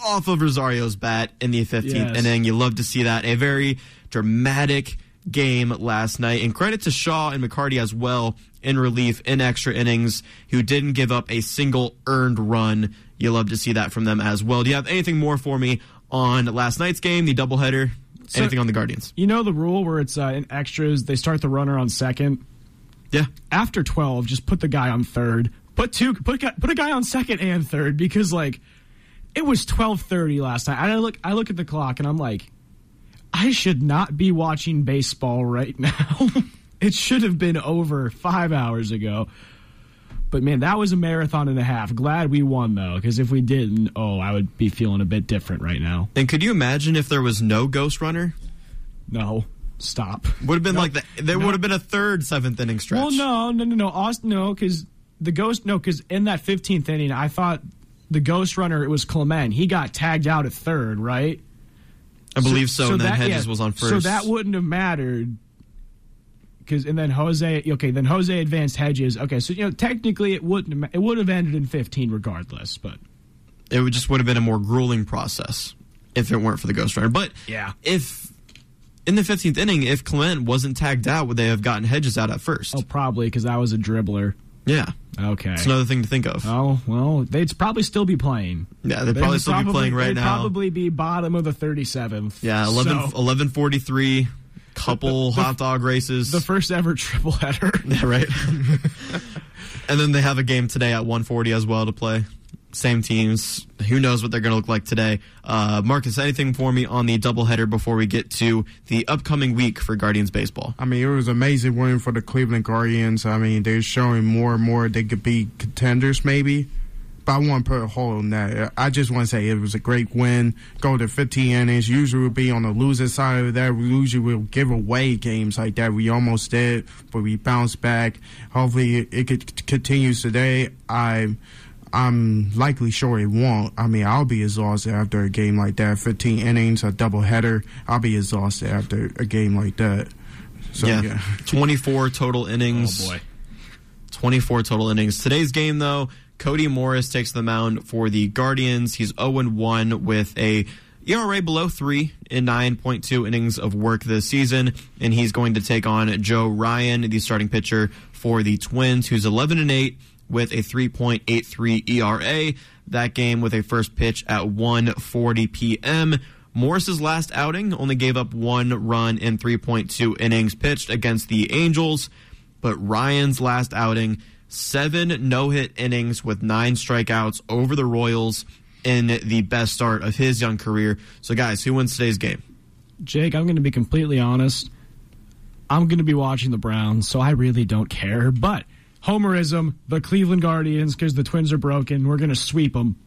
off of Rosario's bat in the 15th Yes. inning. You love to see that. A very dramatic game last night. And credit to Shaw and McCarty as well in relief in extra innings, who didn't give up a single earned run. You love to see that from them as well. Do you have anything more for me on last night's game, the doubleheader? So- anything on the Guardians? You know the rule where it's uh, in extras, they start the runner on second. Yeah. After 12, just put the guy on third. put two put a- put a guy on second and third because like it was twelve thirty last night. I look I look at the clock and I'm like, I should not be watching baseball right now. it should have been over five hours ago. But man, that was a marathon and a half. Glad we won though, because if we didn't, oh, I would be feeling a bit different right now. And could you imagine if there was no Ghost Runner? No, stop. Would have been No. like the, there No. would have been a third seventh inning stretch. Well, no, no, no, no. Austin, no, because the ghost, no, because in that 15th inning, I thought the ghost runner, it was Clement. He got tagged out at third, right? I believe so. and then that- Hedges yeah, was on first. So that wouldn't have mattered. Because and then Jose, okay, then Jose advanced Hedges. Okay, so you know technically it wouldn't it would have ended in 15 regardless, but it would just would have been a more grueling process if it weren't for the Ghost Runner. But Yeah. if in the 15th inning, if Clement wasn't tagged out, would they have gotten Hedges out at first? oh, probably because I was a dribbler. yeah, Okay. it's another thing to think of. Oh well, they'd probably still be playing. yeah, they'd probably would still be playing right they'd now. Probably be bottom of the 37th. yeah, 11, So- 1143, couple hot dog races. the first ever triple header. Yeah, right. and then they have a game today at 140 as well to play. Same teams. Who knows what they're going to look like today? Uh, Marcus, anything for me on the doubleheader before we get to the upcoming week for Guardians baseball? I mean, it was amazing win for the Cleveland Guardians. I mean, they're showing more and more they could be contenders, maybe. But I want to put a hole in that. I just want to say it was a great win. Go to 15 innings. Usually we'll be on the losing side of that. We usually will give away games like that. We almost did, but we bounced back. Hopefully it, it could continues today. I. I'm likely sure it won't. I mean, I'll be exhausted after a game like that. 15 innings, a double header. I'll be exhausted after a game like that. So, yeah. yeah. 24 total innings. Oh boy. 24 total innings. Today's game, though, Cody Morris takes the mound for the Guardians. He's 0 1 with a ERA below three in 9.2 innings of work this season, and he's going to take on Joe Ryan, the starting pitcher for the Twins, who's 11 and 8 with a 3.83 ERA. That game with a first pitch at 1:40 p.m. Morris's last outing only gave up one run in 3.2 innings pitched against the Angels, but Ryan's last outing, seven no-hit innings with nine strikeouts over the Royals in the best start of his young career. So, guys, who wins today's game? Jake, I'm going to be completely honest. I'm going to be watching the Browns, so I really don't care. But homerism, the Cleveland Guardians, because the Twins are broken, we're going to sweep them.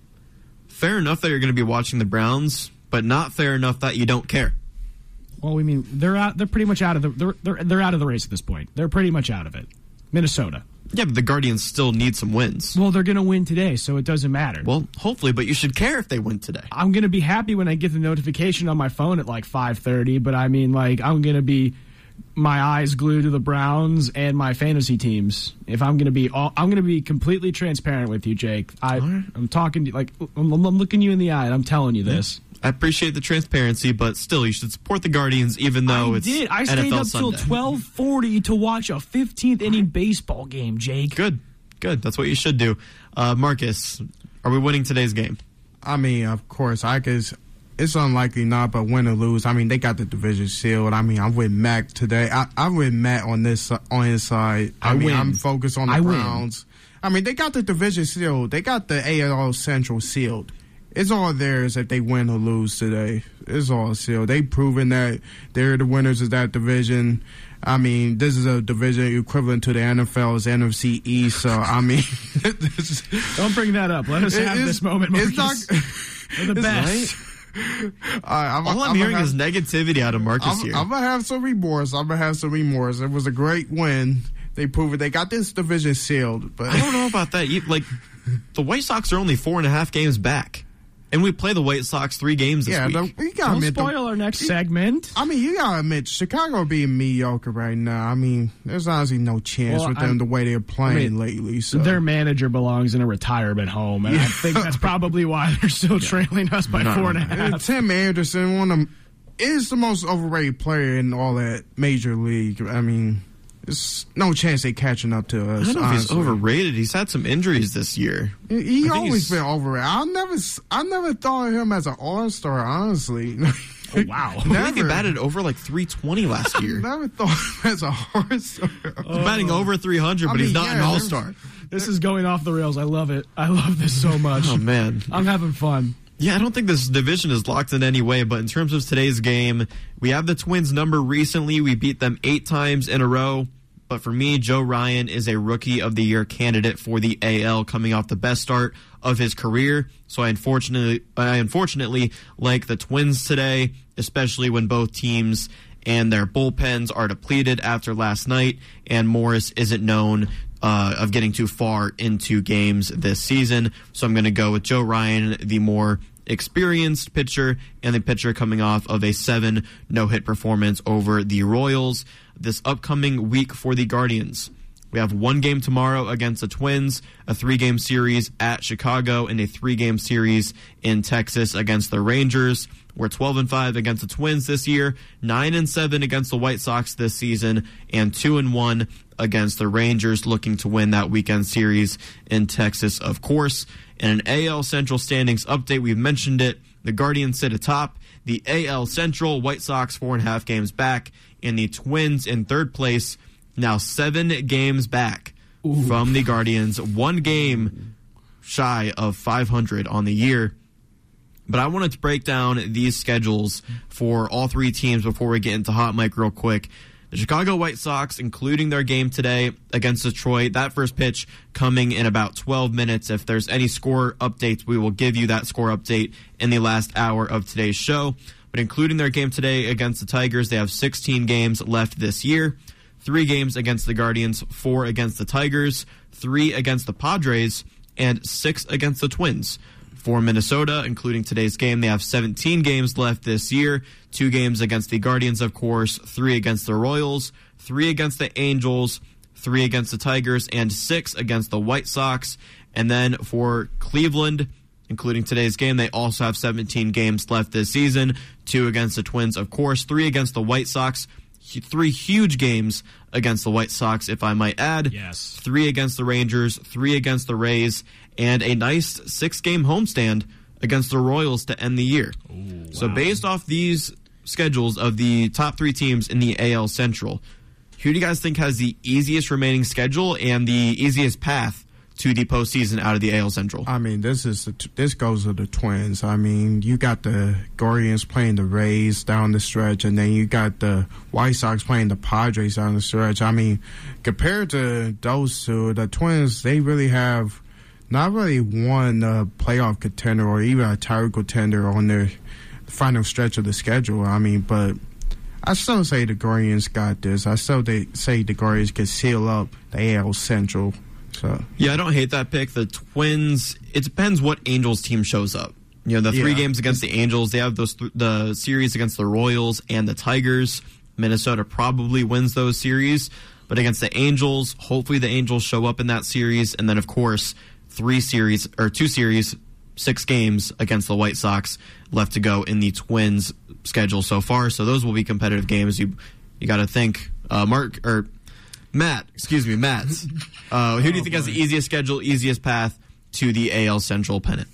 Fair enough that you're going to be watching the Browns, but not fair enough that you don't care. Well, we mean they're out. They're pretty much out of the. They're, they're they're out of the race at this point. They're pretty much out of it. Minnesota. Yeah, but the Guardians still need some wins. Well, they're going to win today, so it doesn't matter. Well, hopefully, but you should care if they win today. I'm going to be happy when I get the notification on my phone at like 5:30, but I mean like I'm going to be my eyes glued to the Browns and my fantasy teams. If I'm going to be all, I'm going to be completely transparent with you, Jake. I I'm talking to you like I'm, I'm looking you in the eye and I'm telling you this. I appreciate the transparency, but still, you should support the Guardians, even though I it's did. I stayed NFL up till 12:40 to watch a 15th inning baseball game, Jake. Good, good. That's what you should do. Uh, Marcus, are we winning today's game? I mean, of course, I guess it's unlikely not, but win or lose, I mean, they got the division sealed. I mean, I'm with Mac today. I, I'm with Matt on this on his side. I, I mean, win. I'm focused on the I win. Browns. I mean, they got the division sealed. They got the AL Central sealed. It's all theirs if they win or lose today. It's all sealed. They've proven that they're the winners of that division. I mean, this is a division equivalent to the NFL's NFC East. So, I mean, this is, Don't bring that up. Let us have this moment, it's not- We're the best. I, I'm, All I'm, I'm hearing have, is negativity out of Marcus I'm, here. I'm gonna have some remorse. I'm gonna have some remorse. It was a great win. They proved it. They got this division sealed. But I don't know about that. You, like, the White Sox are only four and a half games back, and we play the White Sox three games this yeah, the, week. you gotta Don't admit. the- spoil our next segment. I mean, you gotta admit, Chicago being mediocre right now. I mean, there's honestly no chance Well, with them I'm- the way they're playing I mean, lately. So Their manager belongs in a retirement home, and I think that's probably why they're still trailing us by four and a half. Tim Anderson, one of them, is the most overrated player in all that major league. I mean, there's no chance they catching up to I us. don't know if he's overrated. He's had some injuries this year. He, he always he's- been overrated. I never, s- I never thought of him as an all star. Honestly, Oh, wow. I think he batted over like 320 last year. never thought of him as a all star. He's batting oh. over 300, but I he's not yeah, an all star. This is going off the rails. I love it. I love this so oh, much. Oh man, I'm having fun. Yeah, I don't think this division is locked in any way, but in terms of today's game, we have the Twins number recently. We beat them eight times in a row. But for me, Joe Ryan is a rookie of the year candidate for the AL coming off the best start of his career. So I unfortunately I unfortunately like the Twins today, especially when both teams and their bullpens are depleted after last night and Morris isn't known uh, of getting too far into games this season. So I'm going to go with Joe Ryan, the more experienced pitcher, and the pitcher coming off of a seven no hit performance over the Royals this upcoming week for the Guardians. We have one game tomorrow against the Twins, a three game series at Chicago, and a three game series in Texas against the Rangers. We're 12 and 5 against the Twins this year, 9 and 7 against the White Sox this season, and 2 and 1 against the Rangers looking to win that weekend series in Texas, of course. In an AL Central standings update, we've mentioned it. The Guardians sit atop. The AL Central, White Sox four and a half games back, and the Twins in third place, now seven games back Ooh. from the Guardians, one game shy of 500 on the year. But I wanted to break down these schedules for all three teams before we get into Hot Mic real quick. The Chicago White Sox, including their game today against Detroit, that first pitch coming in about 12 minutes. If there's any score updates, we will give you that score update in the last hour of today's show. But including their game today against the Tigers, they have 16 games left this year. Three games against the Guardians, four against the Tigers, three against the Padres, and six against the Twins for Minnesota, including today's game. They have 17 games left this year. Two games against the Guardians, of course, three against the Royals, three against the Angels, three against the Tigers, and six against the White Sox. And then for Cleveland, including today's game, they also have 17 games left this season. Two against the Twins, of course, three against the White Sox. Three huge games against the White Sox, if I might add. Yes. Three against the Rangers, three against the Rays, and a nice six game homestand against the Royals to end the year. Ooh, wow. So, based off these schedules of the top three teams in the AL Central, who do you guys think has the easiest remaining schedule and the easiest path to the postseason out of the AL Central? I mean, this is the, this goes to the Twins. I mean, you got the Guardians playing the Rays down the stretch, and then you got the White Sox playing the Padres down the stretch. I mean, compared to those two, the Twins they really have not really one uh, playoff contender or even a title contender on their final stretch of the schedule. I mean, but I still say the Guardians got this. I still they say the Guardians can seal up the AL Central. So yeah, I don't hate that pick. The Twins. It depends what Angels team shows up. You know, the three yeah. games against the Angels, they have those th- the series against the Royals and the Tigers. Minnesota probably wins those series, but against the Angels, hopefully the Angels show up in that series, and then of course three series or two series, six games against the White Sox left to go in the Twins schedule so far. So those will be competitive games. You you got to think, uh, Mark or Matt, excuse me, Matt. Uh, who do you think oh, has the easiest schedule, easiest path to the AL Central pennant?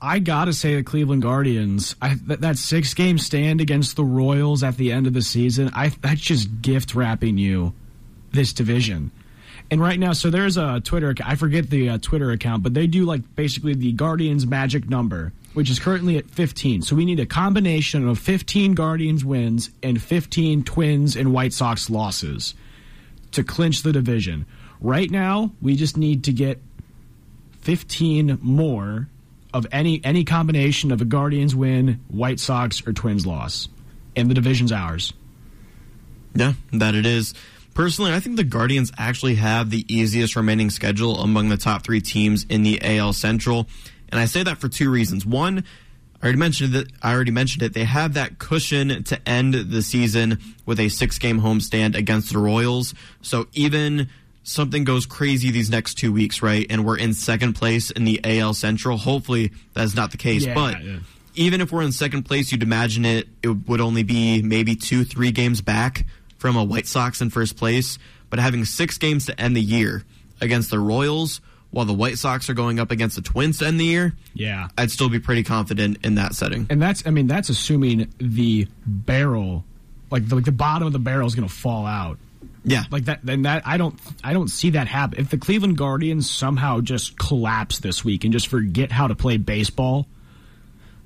I gotta say the Cleveland Guardians. I, that, that, six game stand against the Royals at the end of the season. I that's just gift wrapping you this division. And right now, so there's a Twitter. I forget the uh, Twitter account, but they do like basically the Guardians magic number, which is currently at 15. So we need a combination of 15 Guardians wins and 15 Twins and White Sox losses to clinch the division. Right now, we just need to get 15 more of any any combination of a Guardians win, White Sox, or Twins loss, and the division's ours. Yeah, that it is. Personally, I think the Guardians actually have the easiest remaining schedule among the top three teams in the AL Central, and I say that for two reasons. One, I already mentioned that. I already mentioned it. They have that cushion to end the season with a six-game homestand against the Royals. So even something goes crazy these next two weeks, right, and we're in second place in the AL Central. Hopefully, that's not the case. Yeah, but yeah. even if we're in second place, you'd imagine it. It would only be maybe two, three games back from a White Sox in first place, but having six games to end the year against the Royals while the White Sox are going up against the Twins to end the year, yeah, I'd still be pretty confident in that setting. And that's, I mean, that's assuming the barrel, like the, like the bottom of the barrel is going to fall out. Yeah. Like that then that I don't I don't see that happen. If the Cleveland Guardians somehow just collapse this week and just forget how to play baseball,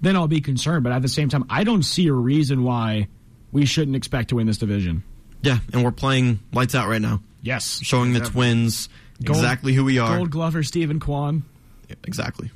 then I'll be concerned. But at the same time, I don't see a reason why we shouldn't expect to win this division. Yeah, and we're playing lights out right now, Yes. showing the Twins Gold- exactly who we are. Gold Glover, Steven Kwan. Exactly.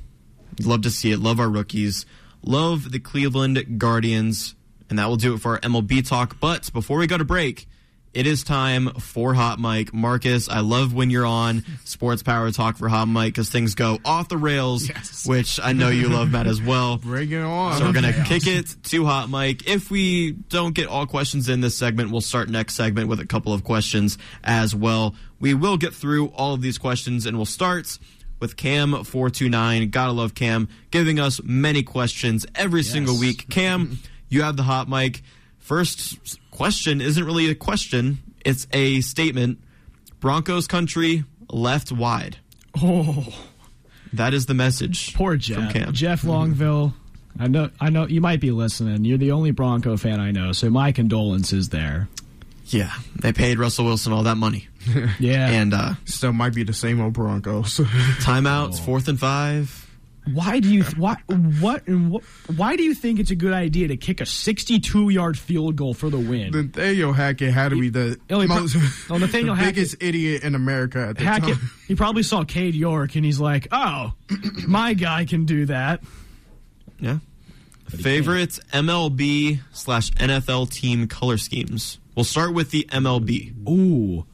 Love to see it. Love our rookies. Love the Cleveland Guardians. And that will do it for our MLB talk. But before we go to break, it is time for Hot Mic. Marcus, I love when you're on Sports Power Talk for Hot Mic because things go off the rails, Yes. which I know you love, Matt, as well. Bring it on. So we're gonna kick it to Hot Mic. If we don't get all questions in this segment, we'll start next segment with a couple of questions as well. We will get through all of these questions, and we'll start with Cam four two nine. Gotta love Cam giving us many questions every single week. Cam, you have the Hot Mic. First question isn't really a question; it's a statement. Broncos country left wide. Oh, That is the message. poor from Jeff. Cam. Jeff Longville. I know I know you might be listening. You're the only Bronco fan I know, so my condolences there. Yeah, they paid Russell Wilson all that money, Yeah. and uh, Still might be the same old Broncos. timeouts, fourth and five. Why do you why what and what, why do you think it's a good idea to kick a 62 yard field goal for the win? Nathaniel Hackett had to be the he pro- most, oh, Nathaniel the Hackett- biggest idiot in America at the Hackett, time. he probably saw Cade York and he's like, "Oh, my guy can do that." Yeah. Favorite MLB slash NFL team color schemes. We'll start with the MLB. Ooh,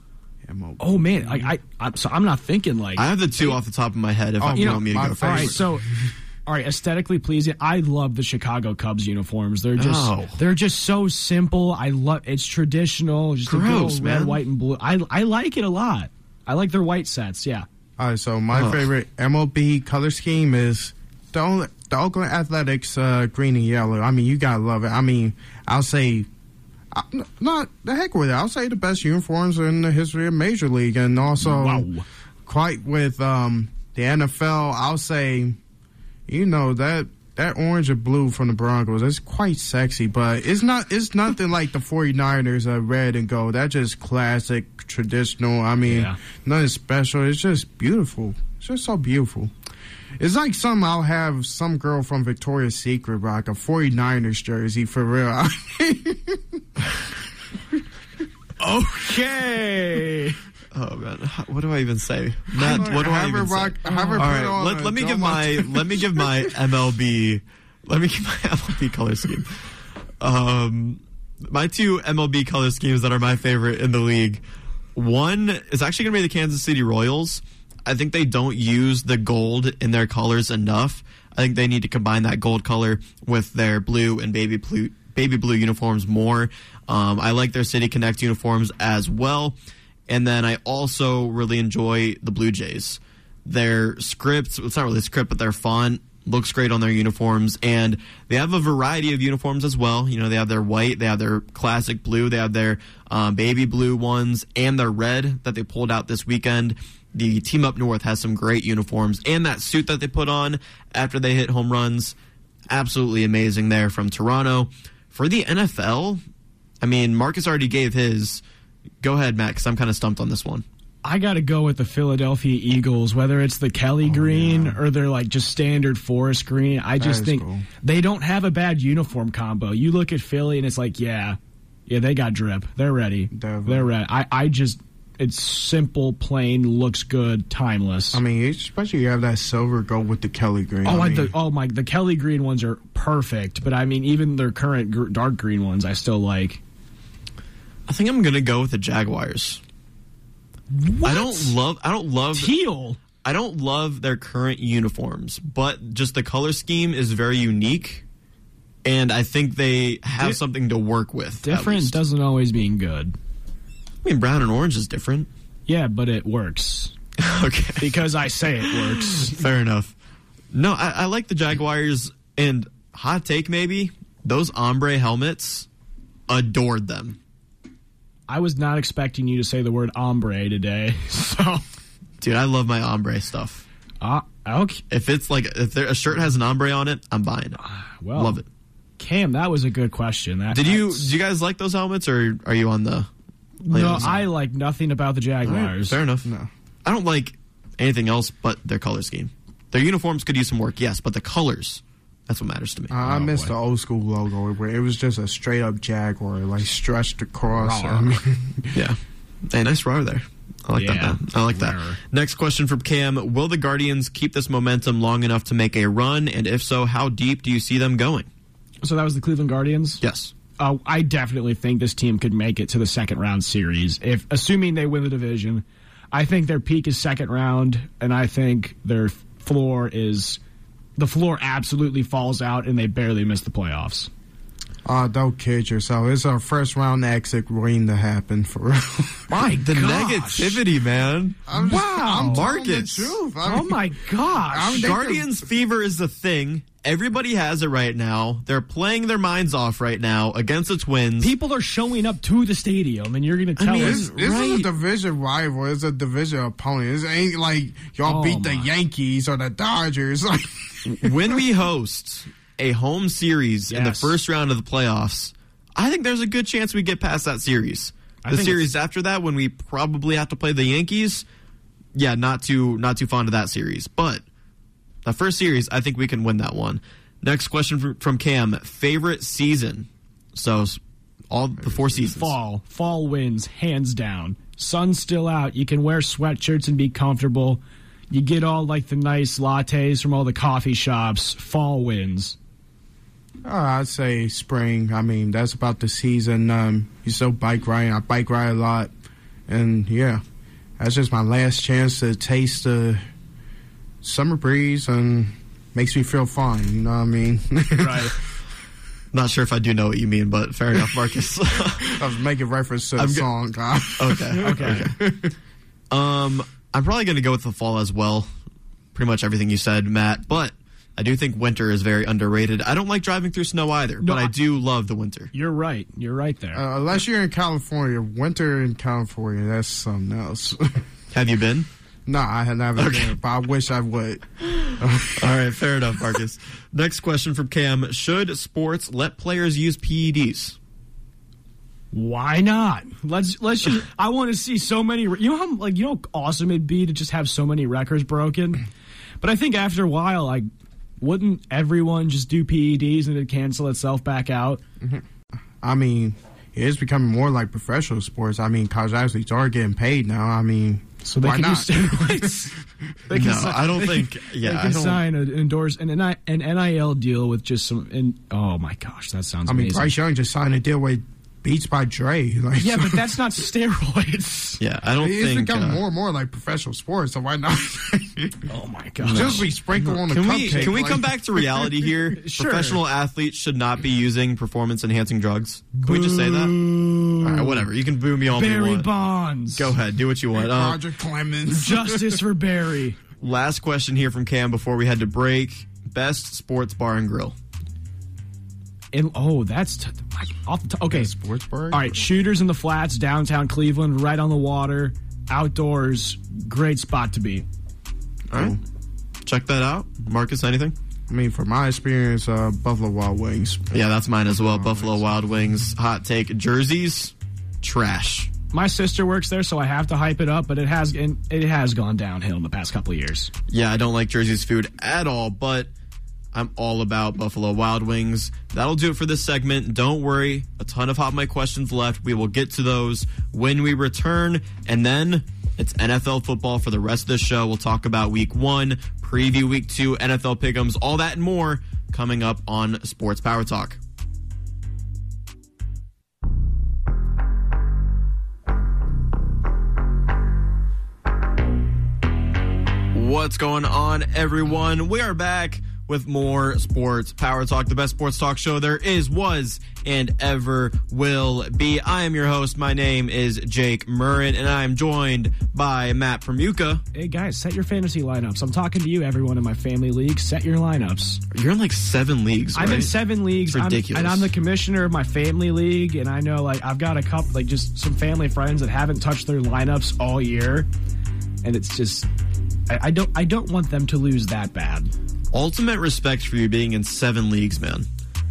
MLB. oh man, I, I I'm so I'm not thinking like I have the two off the top of my head. If Oh, you you know, want me to my go All right, first. so all right, aesthetically pleasing. I love the Chicago Cubs uniforms. They're just Oh. they're just so simple. I love it's traditional, just a good Gross, old red, man. white, and blue. I I like it a lot. I like their white sets. Yeah. All right, so my Ugh. favorite MLB color scheme is the, only, the Oakland Athletics uh, green and yellow. I mean, you gotta love it. I mean, I'll say, uh, not the heck with it. I'll say the best uniforms in the history of Major League, and also Wow. quite with um, the NFL. I'll say, you know that that orange and blue from the Broncos. It's quite sexy, but it's not. It's nothing like the 49ers uh, red and gold. That's just classic, traditional. I mean, Yeah. nothing special. It's just beautiful. It's just so beautiful. It's like some I'll have some girl from Victoria's Secret rock a 49ers jersey for real. Okay. oh man, what do I even say? Matt, what do I have even her say? rock, have her All put right, on let, let me give my Montana- let me give my MLB let me give my MLB color scheme. Um, my two MLB color schemes that are my favorite in the league. One is actually going to be the Kansas City Royals. I think they don't use the gold in their colors enough. I think they need to combine that gold color with their blue and baby blue baby blue uniforms more. Um, I like their City Connect uniforms as well. And then I also really enjoy the Blue Jays. Their script, it's not really script, but their font looks great on their uniforms. And they have a variety of uniforms as well. You know, they have their white, they have their classic blue, they have their um, baby blue ones, and their red that they pulled out this weekend. The Team Up North has some great uniforms. And that suit that they put on after they hit home runs, absolutely amazing there from Toronto. For the NFL, I mean, Marcus already gave his. Go ahead, Matt, because I'm kind of stumped on this one. I got to go with the Philadelphia Eagles, whether it's the Kelly oh, green or they're like just standard forest green. I just think cool. they don't have a bad uniform combo. You look at Philly and it's like, yeah, yeah, they got drip. They're ready. Definitely. They're ready. I, I just, it's simple, plain, looks good, timeless. I mean, especially you have that silver gold with the Kelly green. Oh, I I mean, the, oh my! The Kelly green ones are perfect, but I mean, even their current gr- dark green ones, I still like. I think I'm gonna go with the Jaguars. I don't love. I don't love. teal. I don't love their current uniforms, but just the color scheme is very unique, and I think they have Di- something to work with. Different doesn't always mean good. I mean, brown and orange is different. Yeah, but it works okay, because I say it works. fair enough. No, I, I like the Jaguars, and hot take maybe those ombre helmets. Adored them. I was not expecting you to say the word ombre today, so Dude, I love my ombre stuff. uh, okay. If it's like if there, a shirt has an ombre on it, I'm buying it. Well, love it. Cam, that was a good question. That Did you did you guys like those helmets, or are you on the No, I like nothing about the Jaguars. Fair enough. No. I don't like anything else but their color scheme. Their uniforms could use some work, yes, but the colors, that's what matters to me. I, oh, I miss the old school logo where it was just a straight up Jaguar, like stretched across. I mean, yeah. Hey, nice roar there. I like that, Yeah. man. I like that. Rawr. Next question from Cam. Will the Guardians keep this momentum long enough to make a run? And if so, how deep do you see them going? So that was the Cleveland Guardians. Yes. Uh, I definitely think this team could make it to the second round series if, assuming they win the division. I think their peak is second round, and I think their floor is the floor absolutely falls out, and they barely miss the playoffs. Uh, don't kid yourself. It's our first round exit waiting to happen for real. My The negativity, man. I'm just- Wow. I'm telling Marcus. the truth. I Oh my gosh! I'm- they Guardians fever is the thing. Everybody has it right now. They're playing their minds off right now against the Twins. People are showing up to the stadium, and you're going to tell mean, us This, this is a division rival. It's a division opponent. It ain't like y'all Oh beat the. Yankees or the Dodgers. Like, when we host a home series in the first round of the playoffs, I think there's a good chance we get past that series. The series after that, when we probably have to play the Yankees, yeah, not too not too fond of that series. But the first series, I think we can win that one. Next question from, from Cam: favorite season? So all the four seasons. fall. Fall wins, hands down. Sun's still out. You can wear sweatshirts and be comfortable. You get all like the nice lattes from all the coffee shops. Fall wins. Uh, I'd say spring. I mean, that's about the season. Um, you still bike riding. I bike ride a lot, and yeah, that's just my last chance to taste the summer breeze and makes me feel fine. You know what I mean? Right. Not sure if I do know what you mean, but fair enough, Marcus. I was making reference to the go- song. God. okay. okay. Um, I'm probably going to go with the fall as well. Pretty much everything you said, Matt. But I do think winter is very underrated. I don't like driving through snow either, No, but I I- do love the winter. You're right. You're right there. Uh, unless you're in California, winter in California, that's something else. Have you been? no, I have never been, but I wish I would. All right, fair enough, Marcus. Next question from Cam: Should sports let players use PEDs? Why not? Let's let's just. I want to see so many. You know how like you know how awesome it'd be to just have so many records broken. But I think after a while, like, wouldn't everyone just do PEDs and it'd cancel itself back out? I mean, it is becoming more like professional sports. I mean, college athletes are getting paid now. I mean, So they why can not? use steroids. they can No, si- I don't think. Yeah, I can sign an endorse an, an NIL deal with just some. And oh my gosh, that sounds I mean, amazing. Bryce Young just signed a deal with Beats by Dre. Like, yeah, but that's not steroids. Yeah, I don't it's think. becoming uh, more and more like professional sports. So why not? Oh my god! just be sprinkle on the Can we cupcake. can we like- come back to reality here? Sure. Professional athletes should not be using performance enhancing drugs. Can we just say that? All right, whatever. You can boo me all you Barry want. Bonds. Go ahead, do what you want. Uh, Roger Clemens. Justice for Barry. last question here from Cam before we head to break. Best sports bar and grill. And oh, that's t- I- off the top. Okay, sports bar. All right, shooters in the flats, downtown Cleveland, right on the water, outdoors, great spot to be. All right, check that out. Marcus, anything? I mean, from my experience, uh, Buffalo Wild Wings. Yeah, that's mine as well. Buffalo Wild Wings hot take jerseys, trash. My sister works there, so I have to hype it up, but it has it has gone downhill in the past couple of years. Yeah, I don't like Jersey's food at all, but I'm all about Buffalo Wild Wings. That'll do it for this segment. Don't worry, a ton of hot mic questions left. We will get to those when we return, and then it's NFL football for the rest of the show. We'll talk about week one, preview week two, NFL pick'ems, all that and more coming up on Sports Power Talk. What's going on, everyone? We are back with more sports power talk, the best sports talk show there is, was, and ever will be. I am your host. My name is Jake Murrin, and I am joined by Matt Permuka. Hey guys, set your fantasy lineups. I'm talking to you, everyone in my family league. Set your lineups. You're in like seven leagues, right? I'm in seven leagues. It's I'm- ridiculous. and I'm the commissioner of my family league. And I know, like, I've got a couple, like, just some family friends that haven't touched their lineups all year, and it's just, I, I don't, I don't want them to lose that bad. Ultimate respect for you being in seven leagues, man.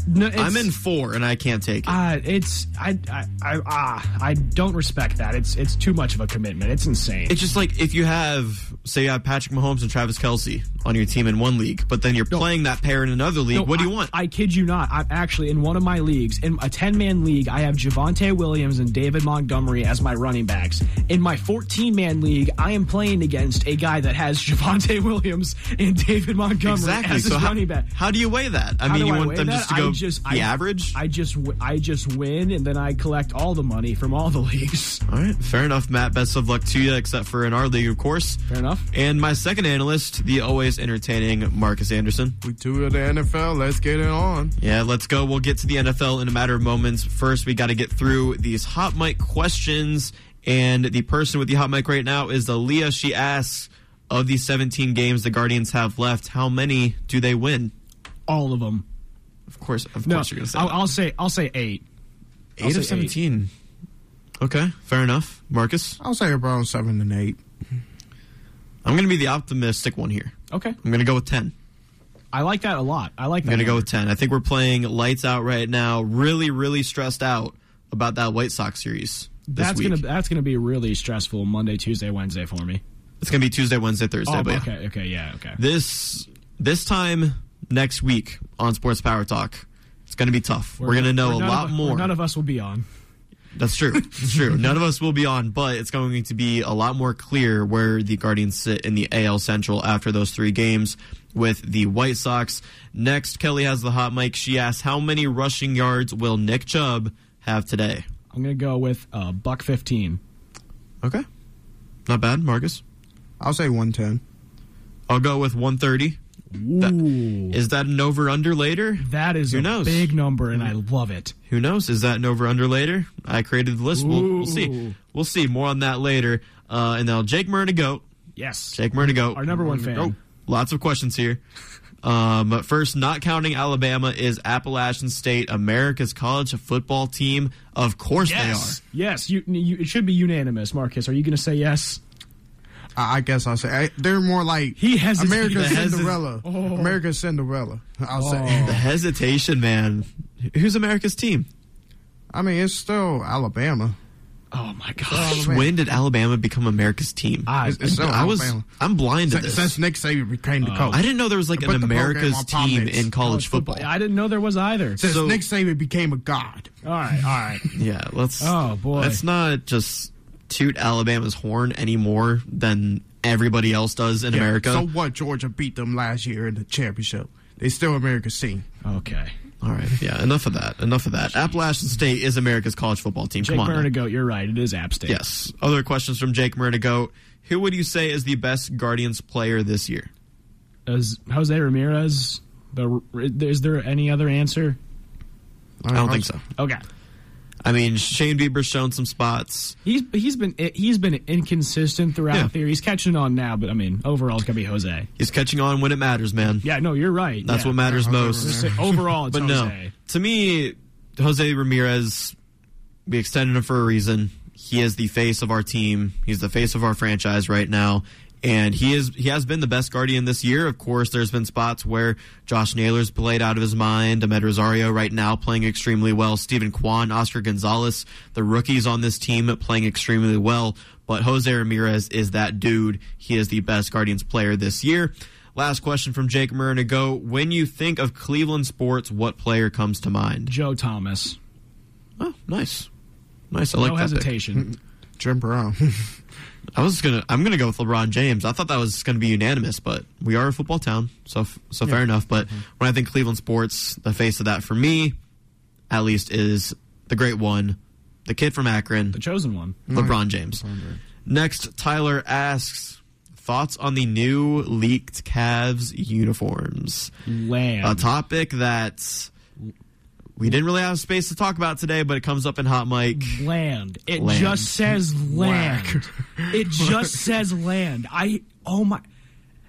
No, it's, I'm in four, and I can't take it. Uh, it's I I I ah, I don't respect that. It's it's too much of a commitment. It's insane. It's just like if you have, say, you have Patrick Mahomes and Travis Kelce on your team in one league, but then you're playing that pair in another league. No, what do you I- want? I, kid you not. I'm actually in one of my leagues, in a 10 man league, I have Javonte Williams and David Montgomery as my running backs. In my 14 man league, I am playing against a guy that has Javonte Williams and David Montgomery exactly. as his So how, running back. how do you weigh that? I How mean, you I want them that? just to go I just, the I, average? I just I just win and then I collect all the money from all the leagues. All right, fair enough, Matt. Best of luck to you, except for in our league, of course. Fair enough. And my second analyst, the always entertaining Marcus Anderson. We two of the NFL. Let's get it on. Yeah, let's go. We'll get to the NFL in a matter of moments. First, we got to get through these hot mic questions. And the person with the hot mic right now is Aaliyah. She asks, of the 17 games the Guardians have left, how many do they win? All of them. Of course, of No, course, you're going to say I'll, that. I'll say I'll say eight. I'll eight of say eight. 17. Okay, fair enough. Marcus, I'll say around seven and eight. I'm going to be the optimistic one here. Okay, I'm going to go with 10. I like that a lot. I like I'm that. going to go with 10. I think we're playing lights out right now. Really, really stressed out about that White Sox series. This That's week. gonna that's gonna be really stressful Monday, Tuesday, Wednesday for me. It's going to be Tuesday, Wednesday, Thursday. Oh, but yeah. okay, okay, yeah, okay. This this time next week on Sports Power Talk, it's going to be tough. We're, going to know a lot of, more. None of us will be on. That's true. It's true. None of us will be on, but it's going to be a lot more clear where the Guardians sit in the AL Central after those three games with the White Sox. Next, Kelly has the hot mic. She asks, "How many rushing yards will Nick Chubb have today?" I'm gonna go with uh, buck fifteen. Okay, not bad, Marcus. I'll say one ten. I'll go with 130. Ooh, Is that an over under later? that is Who a knows? big number, and I love it. Who knows? Is that an over under later? I created the list. We'll, we'll see. We'll see. More on that later. Uh, and now Jake Murray goat. Yes, Jake Murray goat. our number one fan. Oh, Lots of questions here. Um, but first, not counting Alabama, is Appalachian State America's college football team? Of course Yes, they are. yes. You, you, it should be unanimous. Marcus, are you gonna say yes? I, I guess I'll say I, they're more like He has America's he has his- Cinderella. Oh. America's Cinderella. I'll say. Oh. The hesitation, man. Who's America's team? I mean, it's still Alabama. Oh my gosh. Alabama. When did Alabama become America's team? I, It's, it's still I was. Alabama. I'm blind to this. since Nick Saban became the uh, coach. I didn't know there was like an America's team in college football. I didn't know there was either. Since so- Nick Saban became a god. All right, all right. Yeah, let's. Oh, boy. let's not just toot Alabama's horn any more than everybody else does in Yeah, America. So what? Georgia beat them last year in the championship. They still America's team. Okay. All right, yeah, enough of that. Enough of that. Appalachian State is America's college football team. Jake Come on. you're right. It is App State. Yes. Other questions from Jake Murnigoat. Who would you say is the best Guardians player this year? Is Jose Ramirez? The, is there any other answer? I don't think so. Okay. I mean, Shane Bieber's shown some spots. He's he's been he's been inconsistent throughout Yeah. the year. He's catching on now, but I mean, overall, it's gonna be Jose. He's catching on when it matters, man. Yeah, no, you're right. That's yeah. what matters Yeah, most. Jose Just say overall, it's but Jose. no, to me, Jose Ramirez, we extended him for a reason. He is the face of our team. He's the face of our franchise right now, and he is he has been the best guardian this year. Of course, there's been spots where Josh Naylor's played out of his mind. Amed Rosario right now playing extremely well. Steven Kwan, Oscar Gonzalez, the rookies on this team playing extremely well. But Jose Ramirez is that dude. He is the best Guardians player this year. Last question from Jake Murray go. When you think of Cleveland sports, what player comes to mind? Joe Thomas. Oh, nice, nice. I like no that hesitation. Jim Brown. I was gonna, I'm gonna go with LeBron James. I thought that was gonna be unanimous, but we are a football town, so so fair enough. But mm-hmm. when I think Cleveland sports, the face of that for me, at least, is the great one, the kid from Akron, the chosen one. LeBron mm-hmm. James. Next, Tyler asks thoughts on the new leaked Cavs uniforms. Land. A topic that we didn't really have space to talk about today, but it comes up in hot mic. land. It Land. just says land. it just says land. I oh my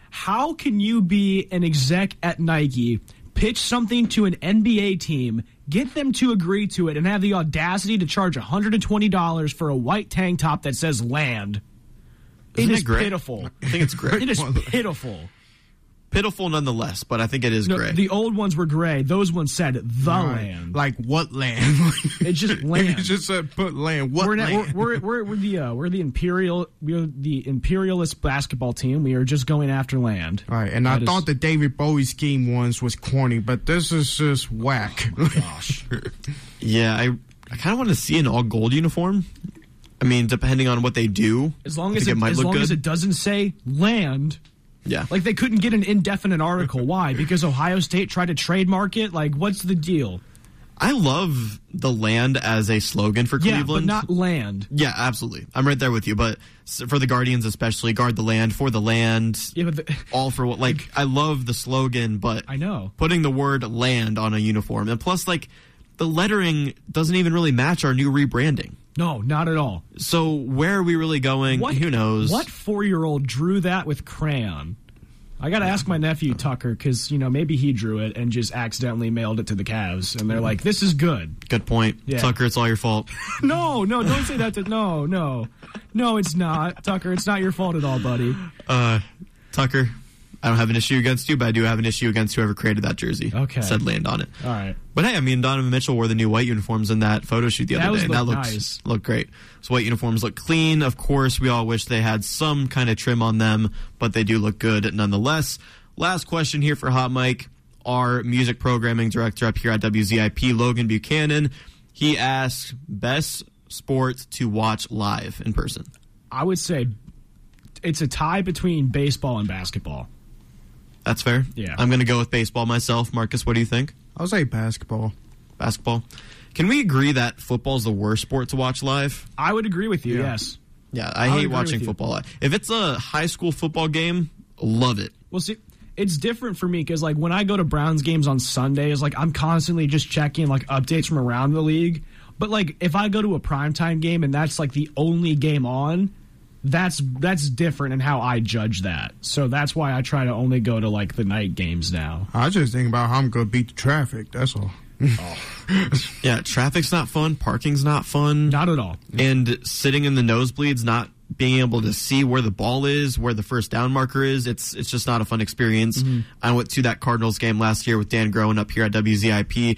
how can you be an exec at Nike, pitch something to an NBA team, get them to agree to it, and have the audacity to charge $120 for a white tank top that says land? Isn't it it is great? pitiful. I think it's great. It is pitiful. Pitiful nonetheless, but I think it is No, gray. the old ones were gray. Those ones said the land. Like what land? It's just land. it just said put land. What we're, not, land? we're, we're, we're the uh, we're the imperial we're the imperialist basketball team. We are just going after land. All right, and I That is- thought the David Bowie scheme ones was corny, but this is just whack. Gosh, yeah, I I kind of want to see an all gold uniform. I mean, depending on what they do, as long as think it, might as look long good. as it doesn't say land, yeah, like they couldn't get an indefinite article. Why? Because Ohio State tried to trademark it. Like, what's the deal? I love the land as a slogan for Cleveland. Yeah, but not land. Yeah, absolutely. I'm right there with you. But for the Guardians, especially, guard the land for the land. Yeah, but the, All for what? Like, I love the slogan, but I know. putting the word land on a uniform, and plus, like, the lettering doesn't even really match our new rebranding. No, not at all. So where are we really going? What, Who knows? What four year old drew that with crayon? I got to ask my nephew Tucker because you know maybe he drew it and just accidentally mailed it to the Cavs, and they're like, "This is good." Good point, Yeah. Tucker. It's all your fault. No, no, don't say that. To, no, no, no, it's not, Tucker. It's not your fault at all, buddy. Uh, Tucker, I don't have an issue against you, but I do have an issue against whoever created that jersey. Okay. said land on it. All right. But hey, I mean, Donovan Mitchell wore the new white uniforms in that photo shoot the That other day. and that looks nice. looked great. So white uniforms look clean. Of course, we all wish they had some kind of trim on them, but they do look good nonetheless. Last question here for Hot Mic, our music programming director up here at WZIP, Logan Buchanan. He asks best sport to watch live in person. I would say it's a tie between baseball and basketball. That's fair. Yeah. I'm going to go with baseball myself. Marcus, what do you think? I'll say basketball. Basketball. Can we agree that football is the worst sport to watch live? I would agree with you. Yeah. Yes. Yeah, I, I hate watching football live. If it's a high school football game, love it. Well, see, it's different for me because like when I go to Browns games on Sundays, like I'm constantly just checking like updates from around the league. But like if I go to a primetime game and that's like the only game on, that's that's different in how I judge that. So that's why I try to only go to like the night games now. I just think about how I'm gonna beat the traffic. That's all. Yeah, traffic's not fun, parking's not fun, Not at all. and sitting in the nosebleeds, not being able to see where the ball is, where the first down marker is, it's it's just not a fun experience. Mm-hmm. I went to that Cardinals game last year with Dan growing up here at WZIP.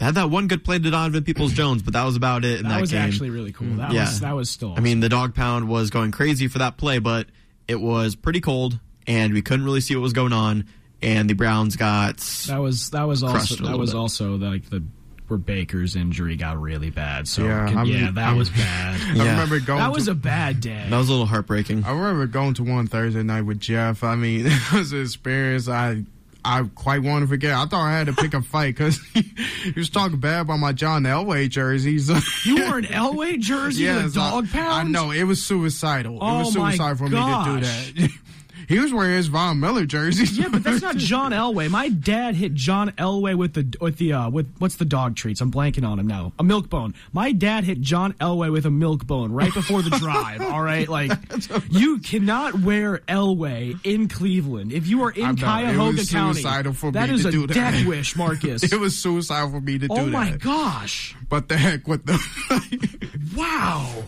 Had that one good play to Donovan Peoples Jones, but that was about it in that, That was game. actually really cool. That Yeah. was that was still. I mean, the dog pound was going crazy for that play, but it was pretty cold, and we couldn't really see what was going on. And the Browns got that was that was also that was bit. also like the where Baker's injury got really bad. So Yeah, yeah, that was bad. I Yeah. remember going. that was to, a bad day. that was a little heartbreaking. I remember going to one Thursday night with Jeff. I mean, it was an experience I I quite want to forget. I thought I had to pick a fight because he, he was talking bad about my John Elway jerseys. You wore an Elway jersey with a dog pound? I know it was suicidal. Oh, it was oh suicidal for gosh. me to do that. he was wearing his Von Miller jersey. Yeah, but that's not John Elway. My dad hit John Elway with the with the uh, with what's the dog treats? I'm blanking on him now. A milk bone. My dad hit John Elway with a milk bone right before the drive. all right, like you cannot wear Elway in Cleveland if you are in Cuyahoga was County. suicidal for that me is to a do that. death wish, Marcus. it was suicidal for me to do that. oh my gosh! But the heck with the. Wow.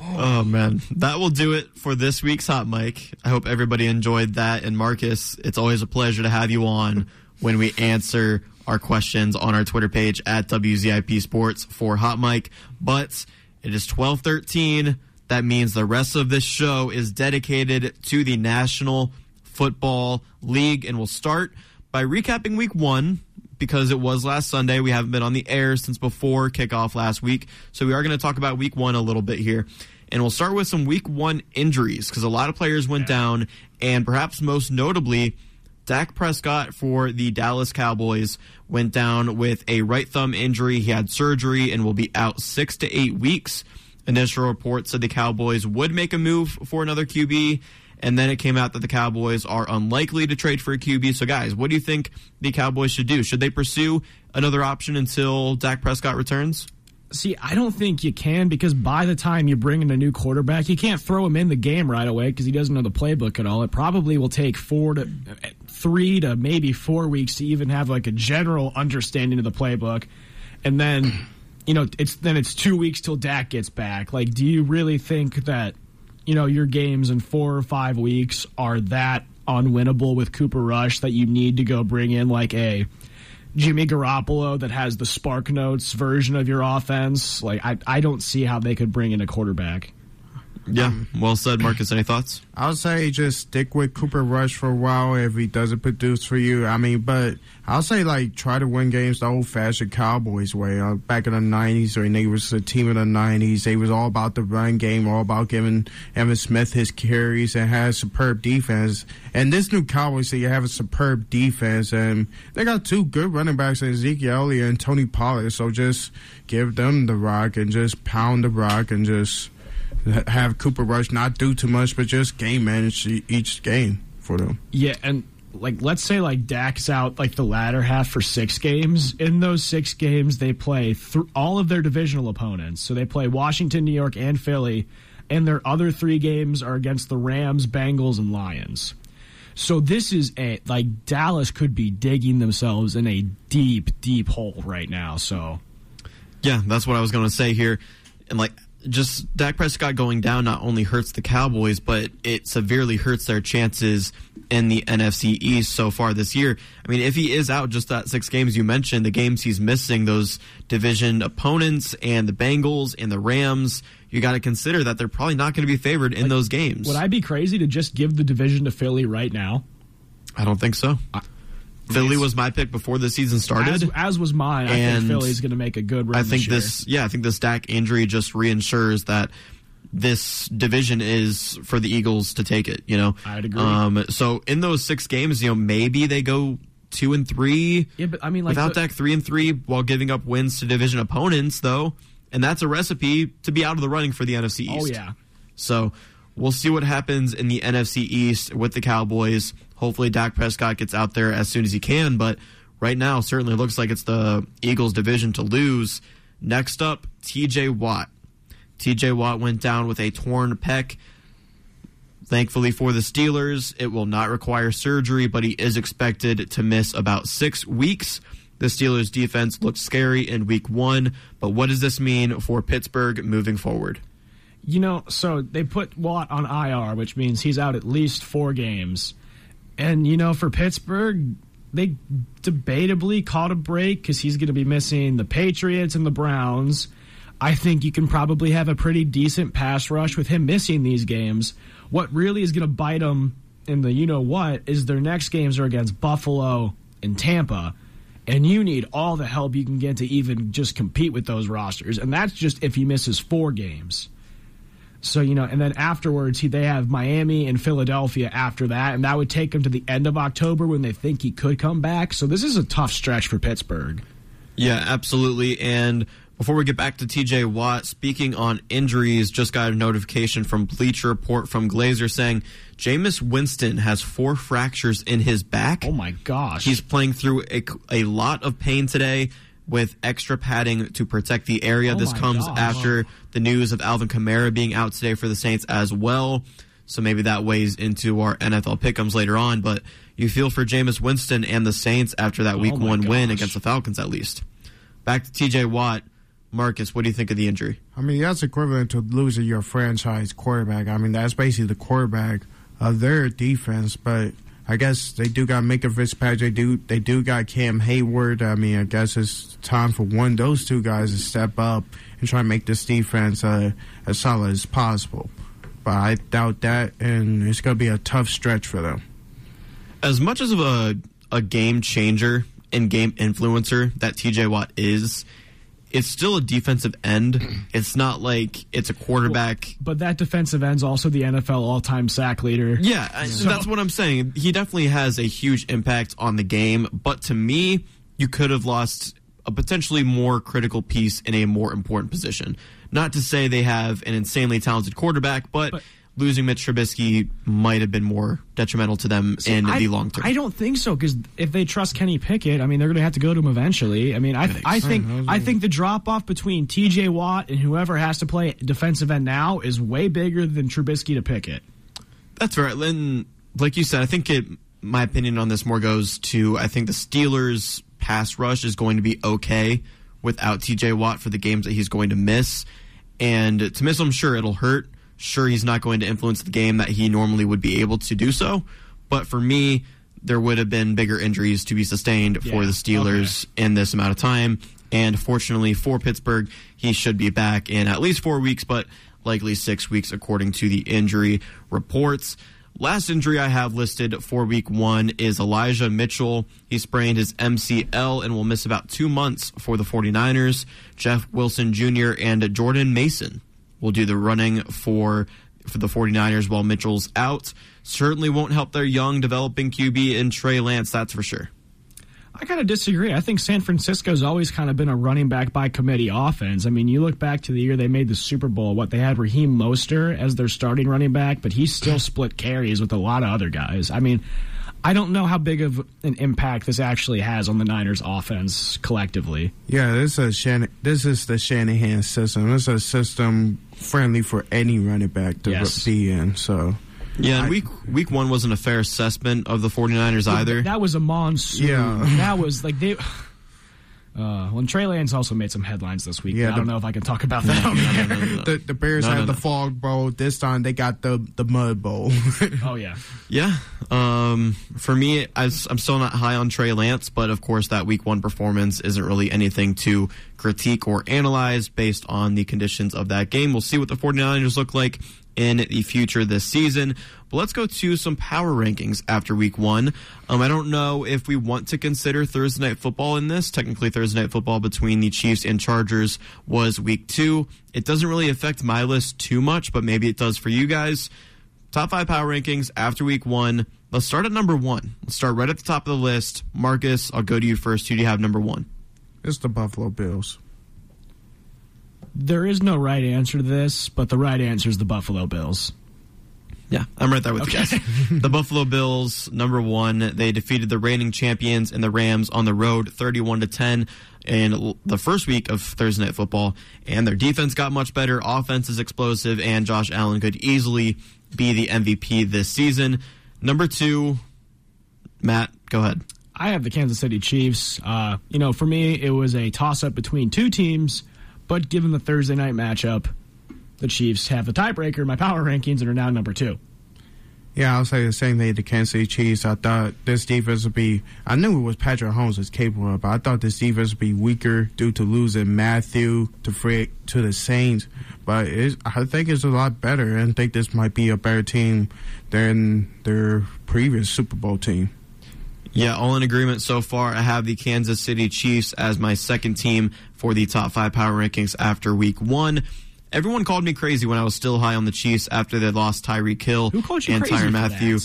Oh man, that will do it for this week's hot mic. I hope everybody enjoyed that. And Marcus, it's always a pleasure to have you on when we answer our questions on our Twitter page at WZIP Sports for hot mic. But it is twelve thirteen. That means the rest of this show is dedicated to the National Football League, and we'll start by recapping Week One because it was last Sunday. We haven't been on the air since before kickoff last week. So we are going to talk about week one a little bit here. And we'll start with some week one injuries because a lot of players went down. And perhaps most notably, Dak Prescott for the Dallas Cowboys went down with a right thumb injury. He had surgery and will be out six to eight weeks. Initial reports said the Cowboys would make a move for another QB. And then it came out that the Cowboys are unlikely to trade for a QB. So, guys, what do you think the Cowboys should do? Should they pursue another option until Dak Prescott returns? See, I don't think you can because by the time you bring in a new quarterback, you can't throw him in the game right away because he doesn't know the playbook at all. It probably will take four to three to maybe four weeks to even have like a general understanding of the playbook, and then you know it's then it's two weeks till Dak gets back. Like, do you really think that you know your games in four or five weeks are that unwinnable with Cooper Rush that you need to go bring in like a Jimmy Garoppolo that has the Spark Notes version of your offense. Like I, I don't see how they could bring in a quarterback. Yeah, well said, Marcus. Any thoughts? I would say just stick with Cooper Rush for a while if he doesn't produce for you. I mean, but I'll say like try to win games the old-fashioned Cowboys way. Uh, back in the '90s, when they was a team in the '90s, they was all about the run game, all about giving Emmitt Smith his carries, and had superb defense. And this new Cowboys, they have a superb defense, and they got two good running backs, Ezekiel Elliott and Tony Pollard. So just give them the rock and just pound the rock and just have Cooper Rush not do too much, but just game manage each game for them. Yeah, and like let's say like Dak's out like the latter half for six games. In those six games, they play th- all of their divisional opponents. So they play Washington, New York, and Philly, and their other three games are against the Rams, Bengals, and Lions. So this is a like Dallas could be digging themselves in a deep, deep hole right now. So yeah, that's what I was going to say here, and like just Dak Prescott going down not only hurts the Cowboys, but it severely hurts their chances in the NFC East so far this year. I mean, if he is out just that six games you mentioned, the games he's missing, those division opponents and the Bengals and the Rams, you got to consider that they're probably not going to be favored in like, those games. Would I be crazy to just give the division to Philly right now? I don't think so. I, Philly was my pick before the season started, as, as was mine. I and think Philly's going to make a good run. I think this, this, yeah, I think this Dak injury just reinsures that this division is for the Eagles to take it. You know, I'd agree. Um, so in those six games, you know, maybe they go two and three. Yeah, but I mean, like without the, Dak, three and three while giving up wins to division opponents, though, and that's a recipe to be out of the running for the NFC East. Oh yeah. So we'll see what happens in the NFC East with the Cowboys. Hopefully, Dak Prescott gets out there as soon as he can, but right now certainly looks like it's the Eagles' division to lose. Next up, TJ Watt. TJ Watt went down with a torn pec. Thankfully for the Steelers, it will not require surgery, but he is expected to miss about six weeks. The Steelers' defense looked scary in week one, but what does this mean for Pittsburgh moving forward? You know, so they put Watt on IR, which means he's out at least four games. And, you know, for Pittsburgh, they debatably caught a break because he's going to be missing the Patriots and the Browns. I think you can probably have a pretty decent pass rush with him missing these games. What really is going to bite them in the you know what is their next games are against Buffalo and Tampa. And you need all the help you can get to even just compete with those rosters. And that's just if he misses four games. So you know, and then afterwards, he, they have Miami and Philadelphia after that, and that would take him to the end of October when they think he could come back. So this is a tough stretch for Pittsburgh. Yeah, absolutely. And before we get back to TJ Watt, speaking on injuries, just got a notification from Bleacher Report from Glazer saying Jameis Winston has four fractures in his back. Oh my gosh. He's playing through a, a lot of pain today with extra padding to protect the area. Oh this comes gosh. after the news of Alvin Kamara being out today for the Saints as well. So maybe that weighs into our NFL pickums later on. But you feel for Jameis Winston and the Saints after that oh Week Oh my One win against the Falcons, at least. Back to T.J. Watt, Marcus. What do you think of the injury? I mean, that's equivalent to losing your franchise quarterback. I mean, that's basically the quarterback of their defense. But I guess they do got Minkah Fitzpatrick. They do they do got Cam Heyward. I mean, I guess it's time for one those two guys to step up and try and make this defense uh, as solid as possible. But I doubt that, and it's going to be a tough stretch for them. As much as of a a game changer and game influencer that T.J. Watt is, it's still a defensive end. It's not like it's a quarterback. But that defensive end's also the NFL all-time sack leader. Yeah, I- that's what I'm saying. He definitely has a huge impact on the game, but to me, you could have lost a potentially more critical piece in a more important position. Not to say they have an insanely talented quarterback, but, But- losing Mitch Trubisky might have been more detrimental to them in I, the long term. I don't think so because if they trust Kenny Pickett, I mean they're going to have to go to him eventually. I mean, I I think I think the drop off between T.J. Watt and whoever has to play defensive end now is way bigger than Trubisky to Pickett. That's right. And like you said, I think it. My opinion on this more goes to I think the Steelers' pass rush is going to be okay without T.J. Watt for the games that he's going to miss. And to miss him, sure, it'll hurt. Sure, he's not going to influence the game that he normally would be able to do so. But for me, there would have been bigger injuries to be sustained for the Steelers in this amount of time. And fortunately for Pittsburgh, he should be back in at least four weeks, but likely six weeks according to the injury reports. Last injury I have listed for week one is Elijah Mitchell. He sprained his MCL and will miss about two months for the 49ers. Jeff Wilson Jr. and Jordan Mason will do the running for for the 49ers while Mitchell's out. Certainly won't help their young developing QB in Trey Lance, that's for sure. I kind of disagree. I think San Francisco's always kind of been a running back by committee offense. I mean, you look back to the year they made the Super Bowl, what they had Raheem Mostert as their starting running back, but he still split carries with a lot of other guys. I mean, I don't know how big of an impact this actually has on the Niners offense collectively. Yeah, this is Shan- This is the Shanahan system. It's a system friendly for any running back to Yes. be in. So Yeah, and week week one wasn't a fair assessment of the 49ers either. That was a monsoon. Yeah. That was like they. Uh, well, and Trey Lance also made some headlines this week. Yeah, but I don't know if I can talk about that. the, the Bears No, no, had no. the fog bowl. This time they got the the mud bowl. oh yeah. Yeah. Um, for me, I, am still not high on Trey Lance, but of course, that week one performance isn't really anything to critique or analyze based on the conditions of that game. We'll see what the 49ers look like in the future this season. But let's go to some power rankings after week one. Um, I don't know if we want to consider Thursday night football in this. Technically, Thursday night football between the Chiefs and Chargers was week two. It doesn't really affect my list too much, but maybe it does for you guys. Top five power rankings after week one. Let's start at number one. Let's start right at the top of the list. Marcus, I'll go to you first. Who do you have number one? it's the Buffalo Bills. There is no right answer to this, but the right answer is the Buffalo Bills. Yeah, I'm right there with you guys. the Buffalo Bills, number one, they defeated the reigning champions and the Rams on the road, 31 to 10, in the first week of Thursday Night Football. And their defense got much better. Offense is explosive, and Josh Allen could easily be the MVP this season. Number two, Matt, go ahead. I have the Kansas City Chiefs. Uh, you know, for me, it was a toss up between two teams, but given the Thursday night matchup, the Chiefs have the tiebreaker in my power rankings and are now number two. Yeah, I'll say the same thing to Kansas City Chiefs. I thought this defense would be. I knew it was Patrick Mahomes was capable of, but I thought this defense would be weaker due to losing Matthew to Frick to the Saints. But I think it's a lot better, and think this might be a better team than their previous Super Bowl team. Yeah, all in agreement so far. I have the Kansas City Chiefs as my second team for the top five power rankings after week one. Everyone called me crazy when I was still high on the Chiefs after they lost Tyreek Hill Who called you and crazy Tyrann Mathieu.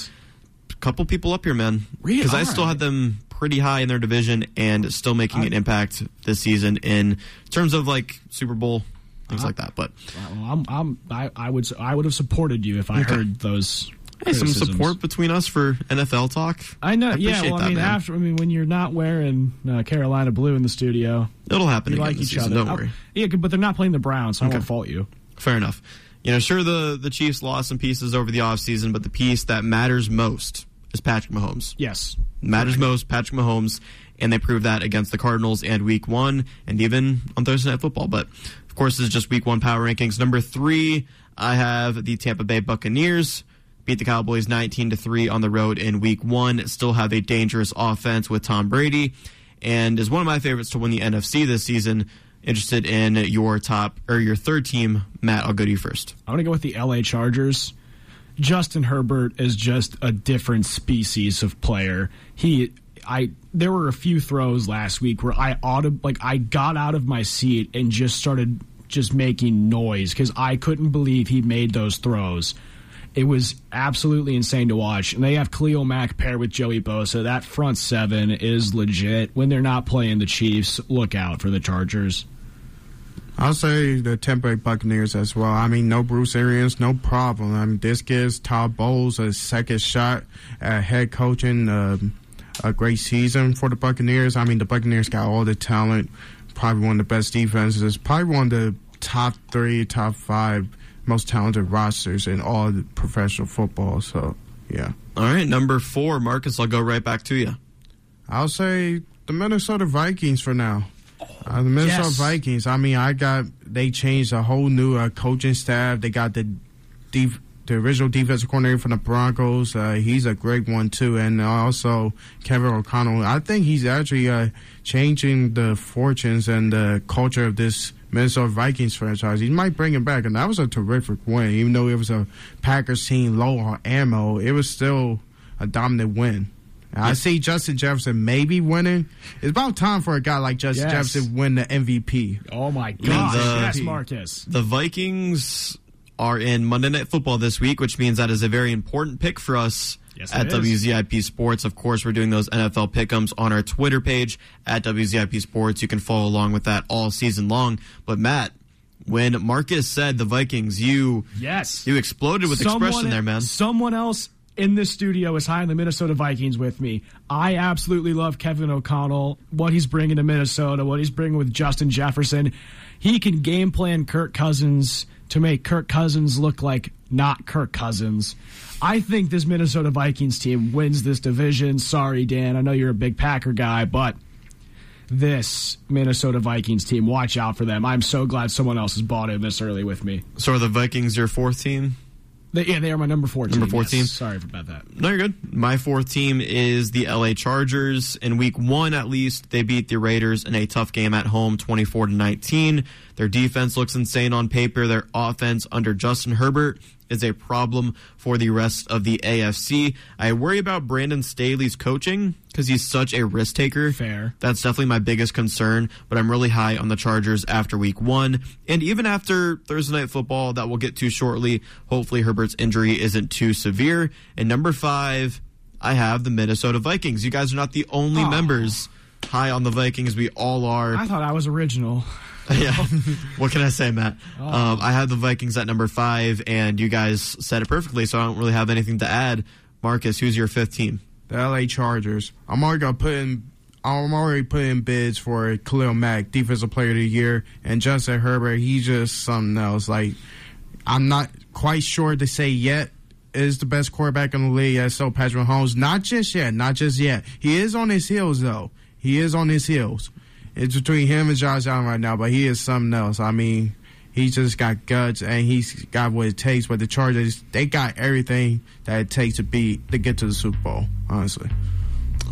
A couple people up here, man. Really? Because I still had them pretty high in their division and still making an impact this season in terms of like Super Bowl things Uh-huh. like that. But Well, I'm, I'm, I, I would, I would have supported you if I Okay. heard those. Hey, some support between us for NFL talk. I know. I yeah. appreciate Well, that, I mean, man. after I mean, when you're not wearing uh, Carolina blue in the studio, It'll happen you again like this each season. other. Don't Oh, worry. yeah, but they're not playing the Browns, so I Okay. won't fault you. Fair enough. You know, sure the the Chiefs lost some pieces over the offseason, but the piece that matters most is Patrick Mahomes. Yes. Matters most, Patrick Mahomes, and they proved that against the Cardinals and week one and even on Thursday Night Football. But of course, this is just week one power rankings. Number three, I have the Tampa Bay Buccaneers. Beat the Cowboys 19 to 3 on the road in week one. Still have a dangerous offense with Tom Brady. And is one of my favorites to win the NFC this season. Interested in your top or your third team, Matt. I'll go to you first. I want to go with the LA Chargers. Justin Herbert is just a different species of player. He I there were a few throws last week where I auto like I got out of my seat and just started just making noise cuz I couldn't believe he made those throws. It was absolutely insane to watch. And they have Khalil Mack paired with Joey Bosa. That front seven is legit. When they're not playing the Chiefs, look out for the Chargers. I'll say the Tampa Bay Buccaneers as well. I mean, no Bruce Arians, no problem. I mean, this gives Todd Bowles a second shot at head coaching. Um, a great season for the Buccaneers. I mean, the Buccaneers got all the talent. Probably one of the best defenses. Probably one of the top three, top five most talented rosters in all of professional football. So, yeah. All right, number four, Marcus. I'll go right back to you. I'll say the Minnesota Vikings for now. Uh, the Minnesota Yes. Vikings. I mean, I got they changed a whole new uh, coaching staff. They got the def- the original defensive coordinator from the Broncos. Uh, he's a great one too, and also Kevin O'Connell. I think he's actually uh, changing the fortunes and the culture of this Minnesota Vikings franchise. He might bring him back, and that was a terrific win. Even though it was a Packers team low on ammo, it was still a dominant win. I see Justin Jefferson maybe winning. It's about time for a guy like Justin Yes. Jefferson win the MVP. Oh my God! the- yes, Marcus. The Vikings are in Monday Night Football this week, which means that is a very important pick for us Yes, at. WZIP Sports. Of course, we're doing those NFL pickums on our Twitter page at WZIP Sports. You can follow along with that all season long. But Matt, when Marcus said the Vikings, you Yes. you exploded with expression there, man. Someone else in this studio is high on the Minnesota Vikings with me. I absolutely love Kevin O'Connell, what he's bringing to Minnesota, what he's bringing with Justin Jefferson. He can game plan Kirk Cousins to make Kirk Cousins look like not Kirk Cousins. I think this Minnesota Vikings team wins this division. Sorry, Dan. I know you're a big Packer guy, but this Minnesota Vikings team, watch out for them. I'm so glad someone else has bought in this early with me. So are the Vikings your fourth team? They, yeah, they are my number four team. Number four yes. team? Sorry about that. No, you're good. My fourth team is the LA Chargers. In week one, at least, they beat the Raiders in a tough game at home, 24 to 19. Their defense looks insane on paper. Their offense under Justin Herbert is a problem for the rest of the AFC. I worry about Brandon Staley's coaching because he's such a risk taker. Fair. That's definitely my biggest concern, but I'm really high on the Chargers after week one. And even after Thursday Night Football, that we'll get to shortly. Hopefully, Herbert's injury isn't too severe. And number five, I have the Minnesota Vikings. You guys are not the only members high on the Vikings. We all are. I thought I was original. yeah. what can I say, Matt? Um, I have the Vikings at number five, and you guys said it perfectly, so I don't really have anything to add. Marcus, who's your fifth team? The LA Chargers. I'm already gonna put in. I'm already putting bids for Khalil Mack, Defensive Player of the Year, and Justin Herbert. He's just something else. Like I'm not quite sure to say yet is the best quarterback in the league. As so Patrick Mahomes, not just yet, not just yet. He is on his heels though. He is on his heels. It's between him and Josh Allen right now, but he is something else. I mean, he's just got guts and he's got what it takes. But the Chargers, they got everything that it takes to beat to get to the Super Bowl. Honestly,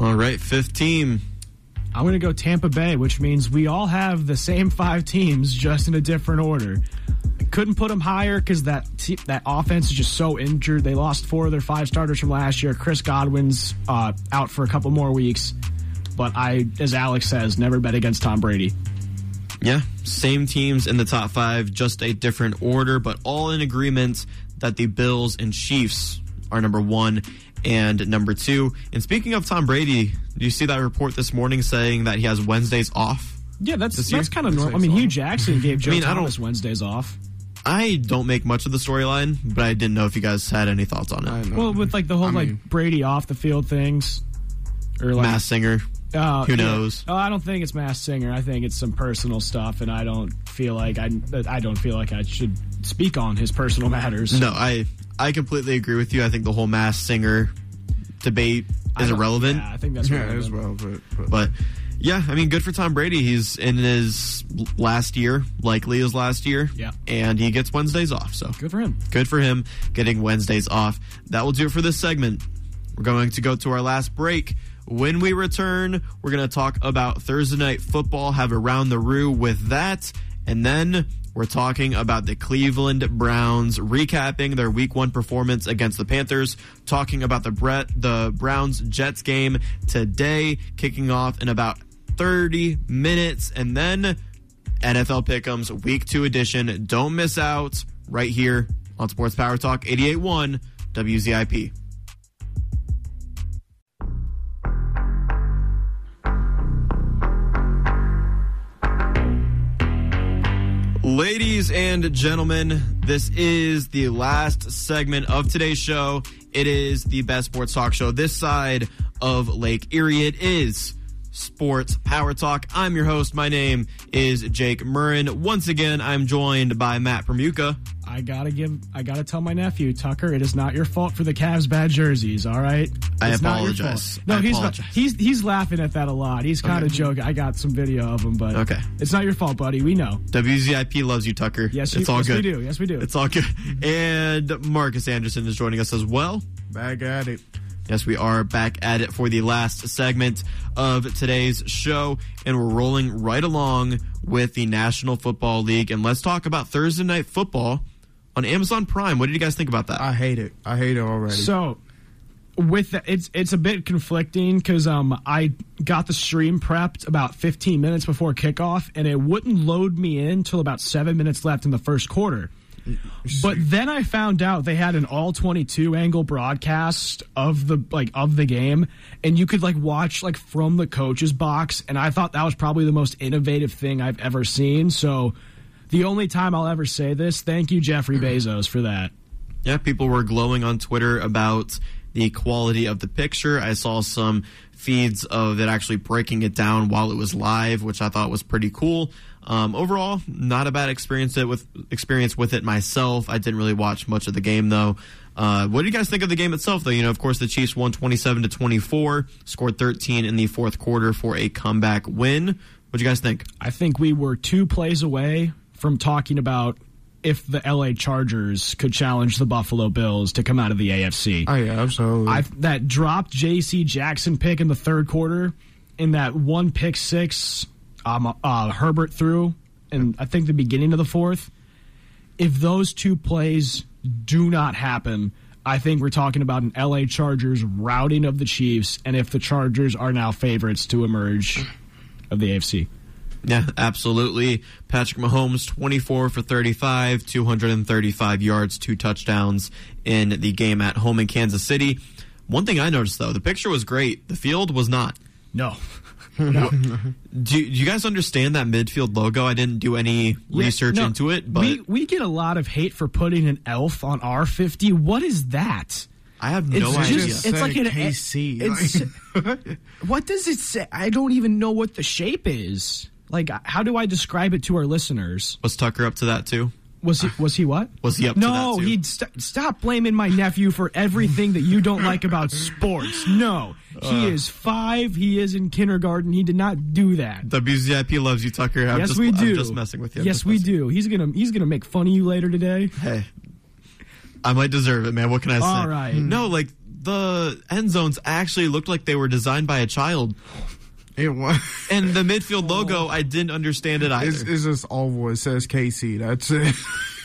All right, fifth team. I'm going to go Tampa Bay, which means we all have the same five teams, just in a different order. Couldn't put them higher because that te- that offense is just so injured. They lost four of their five starters from last year. Chris Godwin's uh, out for a couple more weeks. But I, as Alex says, never bet against Tom Brady. Yeah, same teams in the top five, just a different order, but all in agreement that the Bills and Chiefs are number one and number two. And speaking of Tom Brady, do you see that report this morning saying that he has Wednesdays off? Yeah, that's This year? that's kind of normal. I mean, Hue Jackson gave Joe I mean, I don't- Thomas Wednesdays off. I don't make much of the storyline, but I didn't know if you guys had any thoughts on it. Well, with like the whole I like mean- Brady off the field things, or like Mass singer. Uh, Who yeah. knows? Oh, I don't think it's Mass Singer. I think it's some personal stuff, and I don't feel like I. I don't feel like I should speak on his personal matters. No, I I completely agree with you. I think the whole Mass singer debate is irrelevant. Yeah, I think that's yeah, relevant. as well. But, but, But yeah, I mean, good for Tom Brady. He's in his last year, likely his last year. Yeah. And he gets Wednesdays off. So Good for him. good for him getting Wednesdays off. That will do it for this segment. We're going to go to our last break. When we return, we're going to talk about Thursday night football, have around the roo with that, and then we're talking about the Cleveland Browns recapping their week 1 performance against the Panthers, talking about the Brett the Browns Jets game today kicking off in about 30 minutes and then NFL Pick'ems Week 2 edition. Don't miss out right here on Sports Power Talk 881 WZIP. Ladies and gentlemen, this is the last segment of today's show. It is the best sports talk show this side of Lake Erie. It is Sports Power Talk. I'm your host. My name is Jake Murrin. Once again, I'm joined by Matt Permuka. I gotta give. I gotta tell my nephew Tucker. It is not your fault for the Cavs bad jerseys. All right. I It's not your apologize. fault. No, I he's apologize. he's he's laughing at that a lot. He's kind of joking. I got some video of him, but Okay. it's not your fault, buddy. We know. WZIP loves you, Tucker. Yes, it's you- all yes, good. we do. Yes, we do. It's all good. And Marcus Anderson is joining us as well. Back at it. Yes, we are back at it for the last segment of today's show, and we're rolling right along with the National Football League. And let's talk about Thursday Night Football on Amazon Prime. What did you guys think about that? I hate it. I hate it already. So with that, it's it's a bit conflicting because um I got the stream prepped about 15 minutes before kickoff, and it wouldn't load me in till about seven minutes left in the first quarter. But then I found out they had an all 22 angle broadcast of the like of the game and you could like watch like from the coach's box and I thought that was probably the most innovative thing I've ever seen. So the only time I'll ever say this, thank you Jeffrey Bezos for that. Yeah, people were glowing on Twitter about the quality of the picture. I saw some feeds of it actually breaking it down while it was live, which I thought was pretty cool. Um, overall, not a bad experience it with experience with it myself. I didn't really watch much of the game though. Uh, what do you guys think of the game itself, though? You know, of course, the Chiefs won twenty-seven to twenty-four, scored thirteen in the fourth quarter for a comeback win. What do you guys think? I think we were two plays away from talking about if the LA Chargers could challenge the Buffalo Bills to come out of the AFC. oh yeah, absolutely. I that dropped J.C. Jackson pick in the third quarter, in that one pick six, um, uh, Herbert threw, and I think the beginning of the fourth. If those two plays do not happen, I think we're talking about an L.A. Chargers routing of the Chiefs, and if the Chargers are now favorites to emerge of the AFC. Yeah, absolutely. Patrick Mahomes, 24 for 35, 235 yards, two touchdowns in the game at home in Kansas City. One thing I noticed, though, the picture was great. The field was not. No. Do, do you guys understand that midfield logo? I didn't do any research No, into it, but we we get a lot of hate for putting an elf on R fifty. What is that? I have It's no just- idea. Just it's like an KC. It's, what does it say? I don't even know what the shape is. Like, how do I describe it to our listeners? Was Tucker up to that too? Was he? Was he what? Was he up to no, he'd st- stop blaming my nephew for everything that you don't like about sports. No, he Uh. is five. He is in kindergarten. He did not do that. WZIP loves you, Tucker. I'm yes, just, we do. I'm just messing with you. I'm Yes, we do. He's gonna he's gonna make fun of you later today. Hey, I might deserve it, man. What can I say? All right. No, like the end zones actually looked like they were designed by a child. It was. And the midfield logo, oh. I didn't understand it either. It's, it's just oval. It says KC. That's it.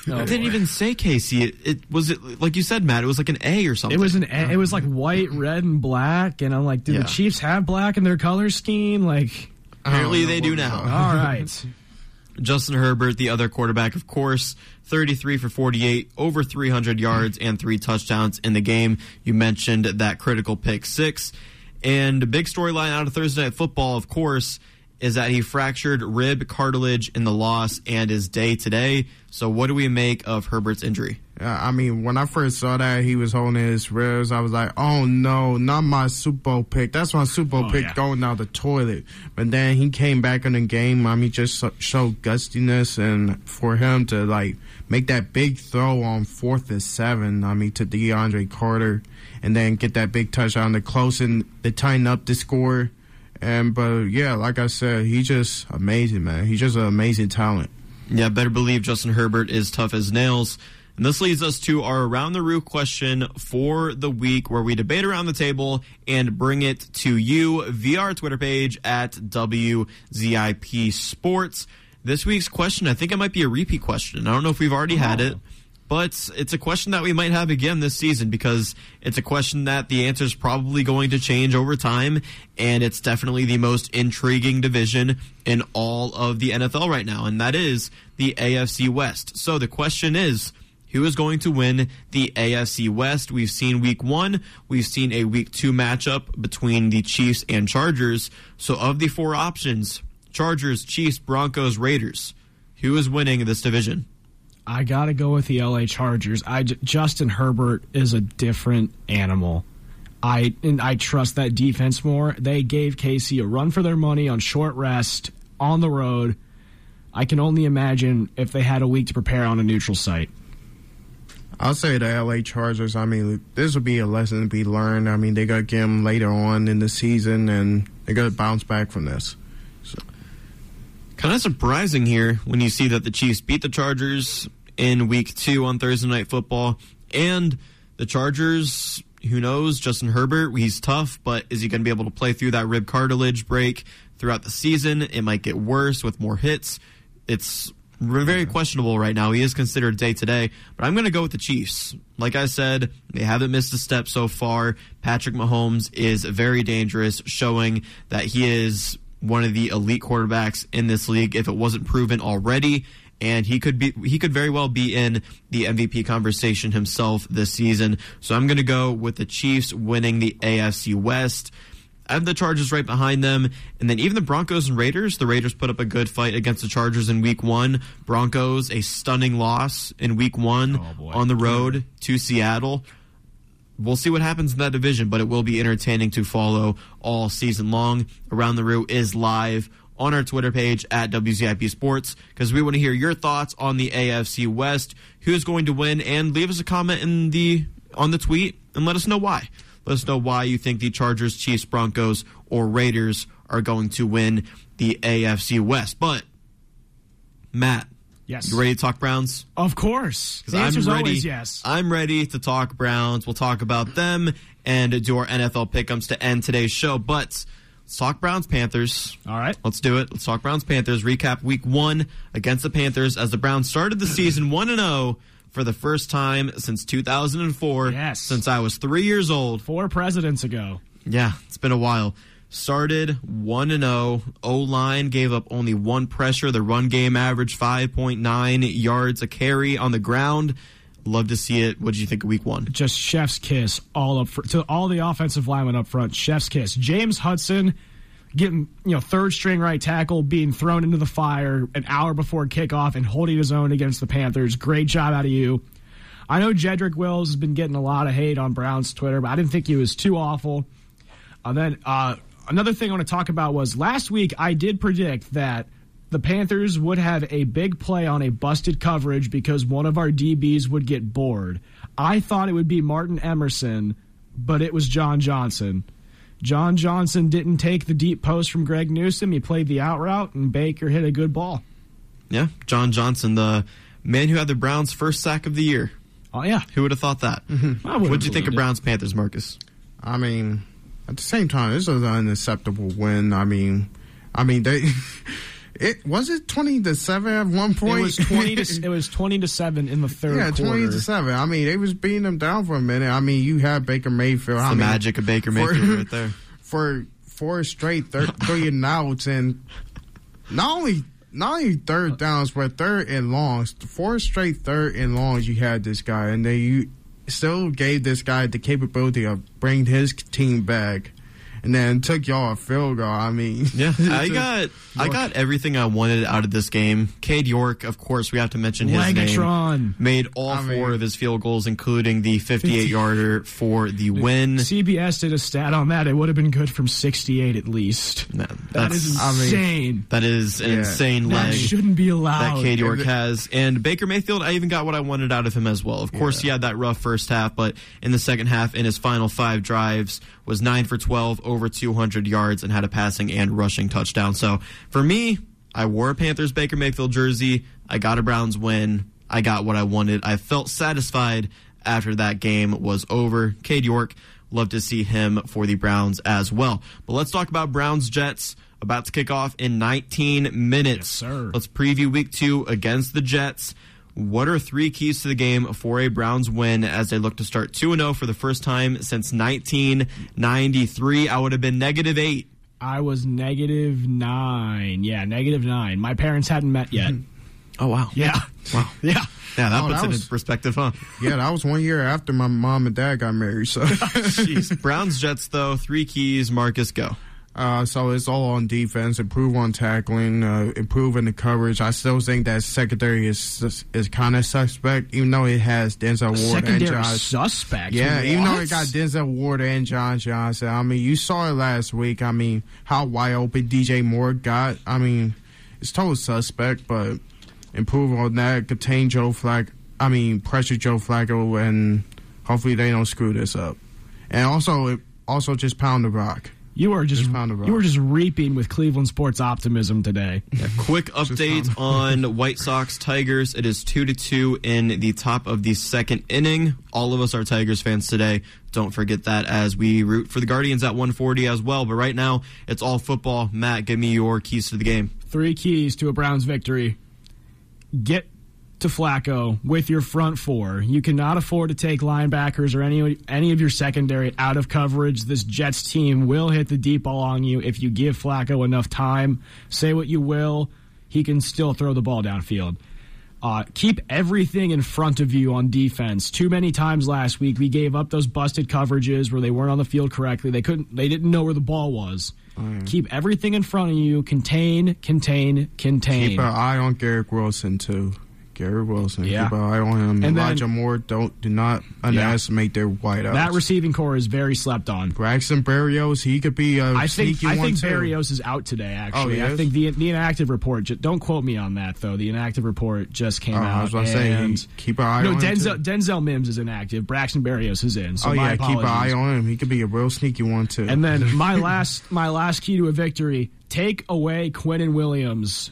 Oh, it didn't even say Casey. It, it was it like you said, Matt. It was like an A or something. It was an A. it was like white, red, and black, and I'm like, do Yeah. the Chiefs have black in their color scheme? Like, Apparently, they do now. all right, Justin Herbert, the other quarterback, of course, 33 for 48, over 300 yards and three touchdowns in the game. You mentioned that critical pick six. And a big storyline out of Thursday Night Football, of course, is that he fractured rib cartilage in the loss and is day today. So, what do we make of Herbert's injury? Yeah, I mean, when I first saw that he was holding his ribs, I was like, "Oh no, not my Super Bowl pick. That's my Super Bowl Oh, pick yeah. going down the toilet." But then he came back in the game. I mean, just so, showed gustiness, and for him to like make that big throw on fourth and seven, I mean, to DeAndre Carter, and then get that big touchdown to close and to tighten up the score. And but yeah, like I said, he's just amazing, man. He's just an amazing talent. Yeah, better believe Justin Herbert is tough as nails. And this leads us to our around the room question for the week, where we debate around the table and bring it to you via our Twitter page at WZIP Sports. This week's question, I think it might be a repeat question. I don't know if we've already had oh. it, but it's a question that we might have again this season because it's a question that the answer is probably going to change over time, and it's definitely the most intriguing division in all of the NFL right now, and that is the AFC West. So the question is. Who is going to win the AFC West? We've seen week one. We've seen a week two matchup between the Chiefs and Chargers. So, of the four options Chargers, Chiefs, Broncos, Raiders who is winning this division? I gotta go with the LA Chargers. I J- Justin Herbert is a different animal. I and I trust that defense more. They gave Casey a run for their money on short rest on the road. I can only imagine if they had a week to prepare on a neutral site. I'll say the LA Chargers. I mean, this will be a lesson to be learned. I mean, they got to them later on in the season, and they got to bounce back from this. So. Kind of surprising here when you see that the Chiefs beat the Chargers in week two on Thursday Night Football. And the Chargers, who knows? Justin Herbert, he's tough, but is he going to be able to play through that rib cartilage break throughout the season? It might get worse with more hits. It's very questionable right now. He is considered day to day, but I'm going to go with the Chiefs. Like I said, they haven't missed a step so far. Patrick Mahomes is very dangerous, showing that he is one of the elite quarterbacks in this league if it wasn't proven already and he could be he could very well be in the MVP conversation himself this season. So I'm going to go with the Chiefs winning the AFC West. I have the Chargers right behind them, and then even the Broncos and Raiders. The Raiders put up a good fight against the Chargers in Week One. Broncos a stunning loss in Week One Oh, on the road to Seattle we'll see what happens in that division, but it will be entertaining to follow all season long. Around the Roo is live on our Twitter page at WZIP Sports because we want to hear your thoughts on the AFC West, who's going to win, and leave us a comment in the on the tweet and let us know why. Let us know why you think the Chargers, Chiefs, Broncos, or Raiders are going to win the AFC West. But Matt, Yes. you ready to talk Browns? Of course. The I'm ready. always yes. I'm ready to talk Browns. We'll talk about them and do our NFL pick'ems to end today's show. But let's talk Browns Panthers. All right. Let's do it. Let's talk Browns Panthers. Recap Week One against the Panthers as the Browns started the season one and zero for the first time since 2004. Yes. Since I was three years old. Four presidents ago. Yeah, it's been a while. Started 1 and 0. O line gave up only one pressure. The run game averaged 5.9 yards a carry on the ground. Love to see it. What did you think of week one? Just chef's kiss all up fr- to all the offensive linemen up front. Chef's kiss. James Hudson getting you know third string right tackle being thrown into the fire an hour before kickoff and holding his own against the Panthers. Great job out of you. I know Jedrick Wills has been getting a lot of hate on Browns Twitter, but I didn't think he was too awful. And then uh, another thing I want to talk about was last week I did predict that the Panthers would have a big play on a busted coverage because one of our DBs would get bored. I thought it would be Martin Emerson, but it was John Johnson. John Johnson didn't take the deep post from Greg Newsom. He played the out route, and Baker hit a good ball. Yeah, John Johnson, the man who had the Browns' first sack of the year. Oh, yeah. Who would have thought that? I wouldn't What did you think believed of it. Browns Panthers, Marcus? I mean, at the same time, this was an unacceptable win. I mean, I mean they. It was it twenty to seven at one point. It was twenty to it was twenty to seven in the third yeah, twenty quarter. to seven. I mean, they was beating them down for a minute. I mean, you had Baker Mayfield. I the mean, magic of Baker for- Mayfield right there. for four straight thir- three and outs, and not only not only third downs, but third and longs. Four straight third and longs. You had this guy, and then you still gave this guy the capability of bringing his team back, and then took y'all a field goal. I mean, Yeah, I just- got I got everything I wanted out of this game. Cade York, of course, we have to mention his name. Made all I four mean- of his field goals, including the 58 yarder for the win. CBS did a stat on that. It would have been good from 68 at least. Nah, That that's is I mean- insane. that is an Yeah. insane that leg shouldn't be allowed. that allowed. Cade York has. And Baker Mayfield, I even got what I wanted out of him as well. Of course, he had that rough first half, but in the second half, in his final five drives, was nine for 12, over 200 yards, and had a passing and rushing touchdown. So for me, I wore a Panthers Baker Mayfield jersey. I got a Browns win. I got what I wanted. I felt satisfied after that game was over. Cade York, love to see him for the Browns as well. But let's talk about Browns Jets about to kick off in 19 minutes. Yes, sir. Let's preview week two against the Jets. What are three keys to the game for a Browns win as they look to start 2 0 for the first time since 1993? I would have been negative eight. I was negative nine. Yeah, negative nine. My parents hadn't met yet. Hmm. Oh, wow. Yeah. Wow. Yeah. Yeah, that Oh, puts that it was- in perspective, huh? yeah, that was one year after my mom and dad got married. So, Jeez. Browns Jets, though, three keys. Marcus, go. Uh, so it's all on defense. Improve on tackling. Uh, improve in the coverage. I still think that secondary is is kind of suspect, even though it has Denzel Ward and Secondary Josh. suspect. Yeah, even though What? it got Denzel Ward and John Johnson. I mean, you saw it last week. I mean, how wide open DJ Moore got. I mean, it's total suspect, but improve on that. Contain Joe Flack. I mean, pressure Joe Flacco, and hopefully they don't screw this up. And also, also just pound the rock. You are just Just pound the rock. you are just reaping with Cleveland sports optimism today. Quick update on White Sox Tigers. It is two to two in the top of the second inning. All of us are Tigers fans today. Don't forget that as we root for the Guardians at 140 as well. But right now, it's all football. Matt, give me your keys to the game. Three keys to a Browns victory. Get to Flacco with your front four. You cannot afford to take linebackers or any any of your secondary out of coverage. This Jets team will hit the deep ball on you if you give Flacco enough time. Say what you will, he can still throw the ball downfield. Uh, keep everything in front of you on defense. Too many times last week we gave up those busted coverages where they weren't on the field correctly. They couldn't. They didn't know where the ball was. Keep everything in front of you. Contain, contain, contain. Keep an eye on Garrett Wilson too. Garrett Wilson. Yeah. Keep an eye on him. And then- Moore. Don't do not underestimate their wideouts. that receiving core is very slept on. Braxton Berrios. He could be a I think I think too. Berrios is out today. Oh, actually, he I is? think the the inactive report. Don't quote me on that though. The inactive report just came Oh, out. I was going to say, keep an eye no, on him. Denzel. Denzel Mims is inactive. Braxton Berrios is in. So oh yeah, keep an eye on him. He could be a real sneaky one too. And then my last my last key to a victory: take away Quinnen Williams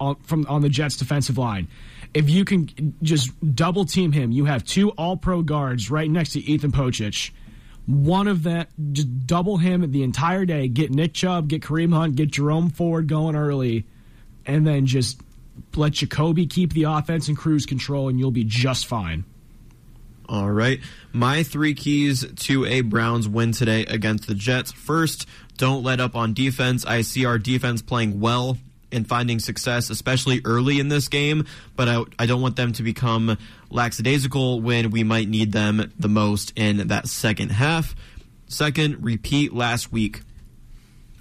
on, from on the Jets defensive line. If you can just double team him, you have two All Pro guards right next to Ethan Pocic. One of that, just double him the entire day. Get Nick Chubb, get Kareem Hunt, get Jerome Ford going early, and then just let Jacoby keep the offense in cruise control, and you'll be just fine. All right. My three keys to a Browns win today against the Jets. First, don't let up on defense. I see our defense playing well and finding success, especially early in this game, but I, I don't want them to become lackadaisical when we might need them the most in that second half. Second, repeat last week.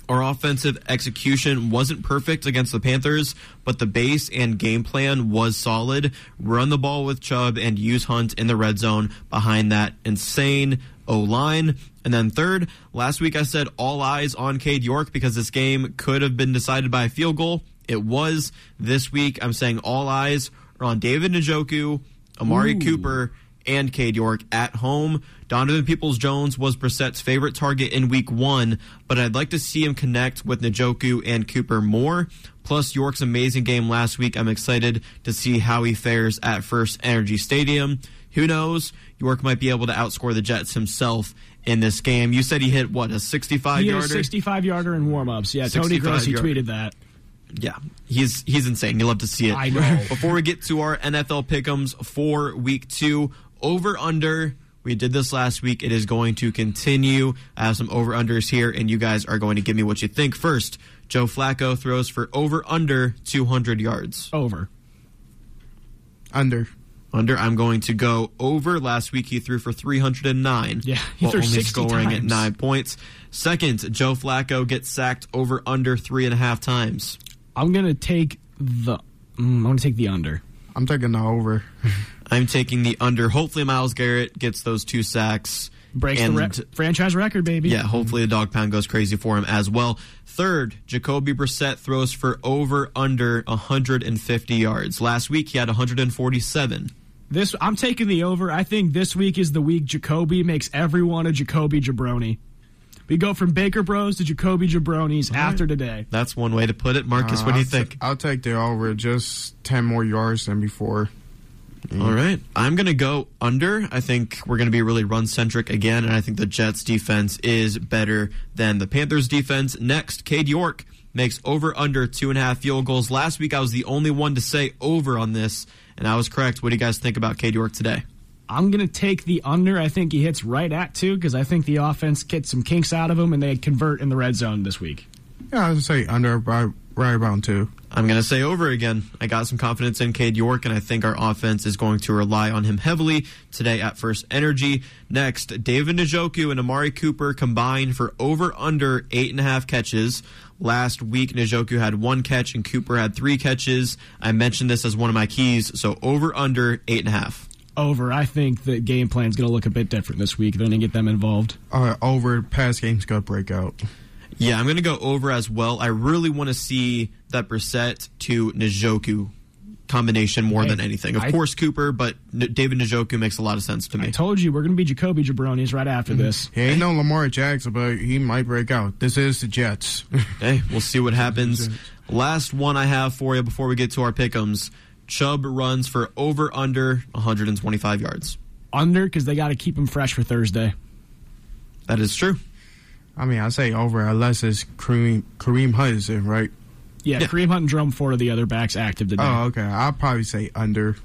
Our offensive execution wasn't perfect against the Panthers, but the base and game plan was solid. Run the ball with Chubb and use Hunt in the red zone behind that insane O line. And then third, last week I said all eyes on Cade York because this game could have been decided by a field goal. It was. This week I'm saying all eyes are on David Njoku, Amari Cooper, and Cade York at home. Donovan Peoples Jones was Brissett's favorite target in week one, but I'd like to see him connect with Njoku and Cooper more. Plus, York's amazing game last week. I'm excited to see how he fares at First Energy Stadium. Who knows? York might be able to outscore the Jets himself in this game. You said he hit, what, a 65 He had a yarder? 65 yarder in warmups. Yeah, Tony 65 Grossi yarder. tweeted that. Yeah, he's he's insane. You love to see it. I know. Before we get to our NFL pickums for week two, over under. We did this last week. It is going to continue. I have some over unders here, and you guys are going to give me what you think. First, Joe Flacco throws for over under 200 yards. Over. Under. Under, I'm going to go over. Last week he threw for 309. Yeah, he while threw only 60 scoring at nine points. Second, Joe Flacco gets sacked over under three and a half times. I'm gonna take the. Mm, I'm gonna take the under. I'm taking the over. I'm taking the under. Hopefully, Myles Garrett gets those two sacks. Breaks and, the re- franchise record, baby. Yeah, hopefully the dog pound goes crazy for him as well. Third, Jacoby Brissett throws for over under 150 yards. Last week he had 147. This I'm taking the over. I think this week is the week Jacoby makes everyone a Jacoby Jabroni. We go from Baker Bros to Jacoby Jabronis after today. That's one way to put it. Marcus, Uh, what do you I'll think? I'll take the over. Just ten more yards than before. All right. I'm going to go under. I think we're going to be really run centric again, and I think the Jets defense is better than the Panthers defense. Next, Cade York makes over under two and a half field goals. Last week, I was the only one to say over on this, and I was correct. What do you guys think about Cade York today? I'm going to take the under. I think he hits right at two because I think the offense gets some kinks out of him and they convert in the red zone this week. Yeah, I'd say under by right about two. I'm going to say over again. I got some confidence in Cade York, and I think our offense is going to rely on him heavily today at First Energy. Next, David Njoku and Amari Cooper combined for over under eight and a half catches. Last week, Njoku had one catch and Cooper had three catches. I mentioned this as one of my keys, so over under eight and a half. Over. I think the game plan is going to look a bit different this week. They're going to get them involved. Uh, over. Pass game's gonna break out. Yeah, I'm going to go over as well. I really want to see that Brissett to Njoku combination more Hey, than anything. Of I- course, Cooper, but N- David Njoku makes a lot of sense to me. I told you we're going to be Jacoby Jabronis right after mm-hmm. this. He ain't no Lamar Jackson, but he might break out. This is the Jets. Hey, we'll see what happens. Last one I have for you before we get to our pickums. Chubb runs for over under 125 yards. Under because they got to keep him fresh for Thursday. That is true. I mean, I say over unless it's Kareem, Kareem Hudson, right? Yeah, Yeah. Kareem Hunt and Jerome Ford are the other backs active today. Oh, okay. I'll probably say under.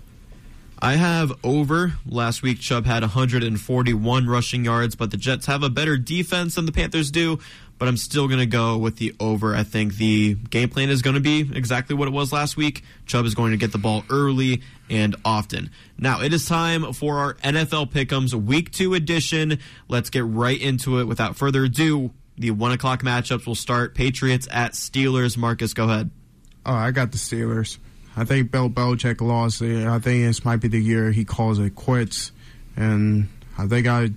I have over. Last week, Chubb had 141 rushing yards, but the Jets have a better defense than the Panthers do. But I'm still going to go with the over. I think the game plan is going to be exactly what it was last week. Chubb is going to get the ball early and often. Now, it is time for our NFL Pick'ems Week 2 edition. Let's get right into it. Without further ado, the 1 o'clock matchups will start. Patriots at Steelers. Marcus, go ahead. Oh, I got the Steelers. I think Bill Belichick lost. I think this might be the year he calls it quits. And I think I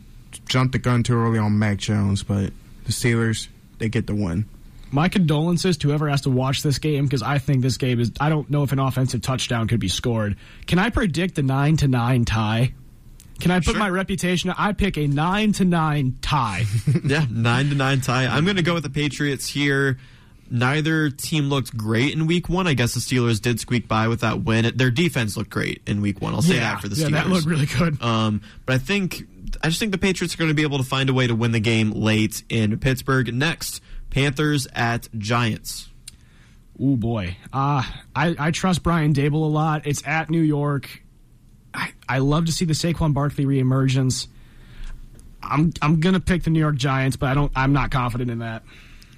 jumped the gun too early on Mac Jones, but the Steelers, they get the win. My condolences to whoever has to watch this game because I think this game is. I don't know if an offensive touchdown could be scored. Can I predict a nine to nine tie? Can I put Sure. my reputation? I pick a nine to nine tie. yeah, nine to nine tie. I'm going to go with the Patriots here. Neither team looked great in week one. I guess the Steelers did squeak by with that win. Their defense looked great in week one. I'll say that for the Steelers. yeah, that looked really good. Um, but I think I just think the Patriots are going to be able to find a way to win the game late in Pittsburgh. Next, Panthers at Giants. Oh boy, uh, I I trust Brian Daboll a lot. It's at New York. I, I love to see the Saquon Barkley reemergence. I'm I'm gonna pick the New York Giants, but I don't. I'm not confident in that.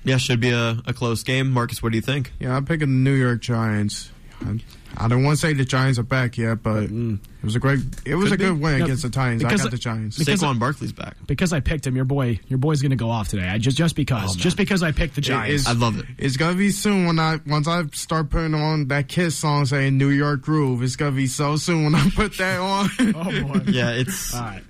Yeah, should be a, a close game. Marcus, what do you think? Yeah, I'm picking the New York Giants. I, I don't want to say the Giants are back yet, but it was a great, it was Could a be. good win No, against the Titans. I because- got the Giants. Because- Saquon Barkley's back. Because I picked him, your boy, your boy's gonna go off today. I just just because, oh, just because I picked the Giants. I love it. It's gonna be soon when I once I start putting on that Kiss song saying New York Groove. It's gonna be so soon when I put that on. oh boy. Yeah, it's All right.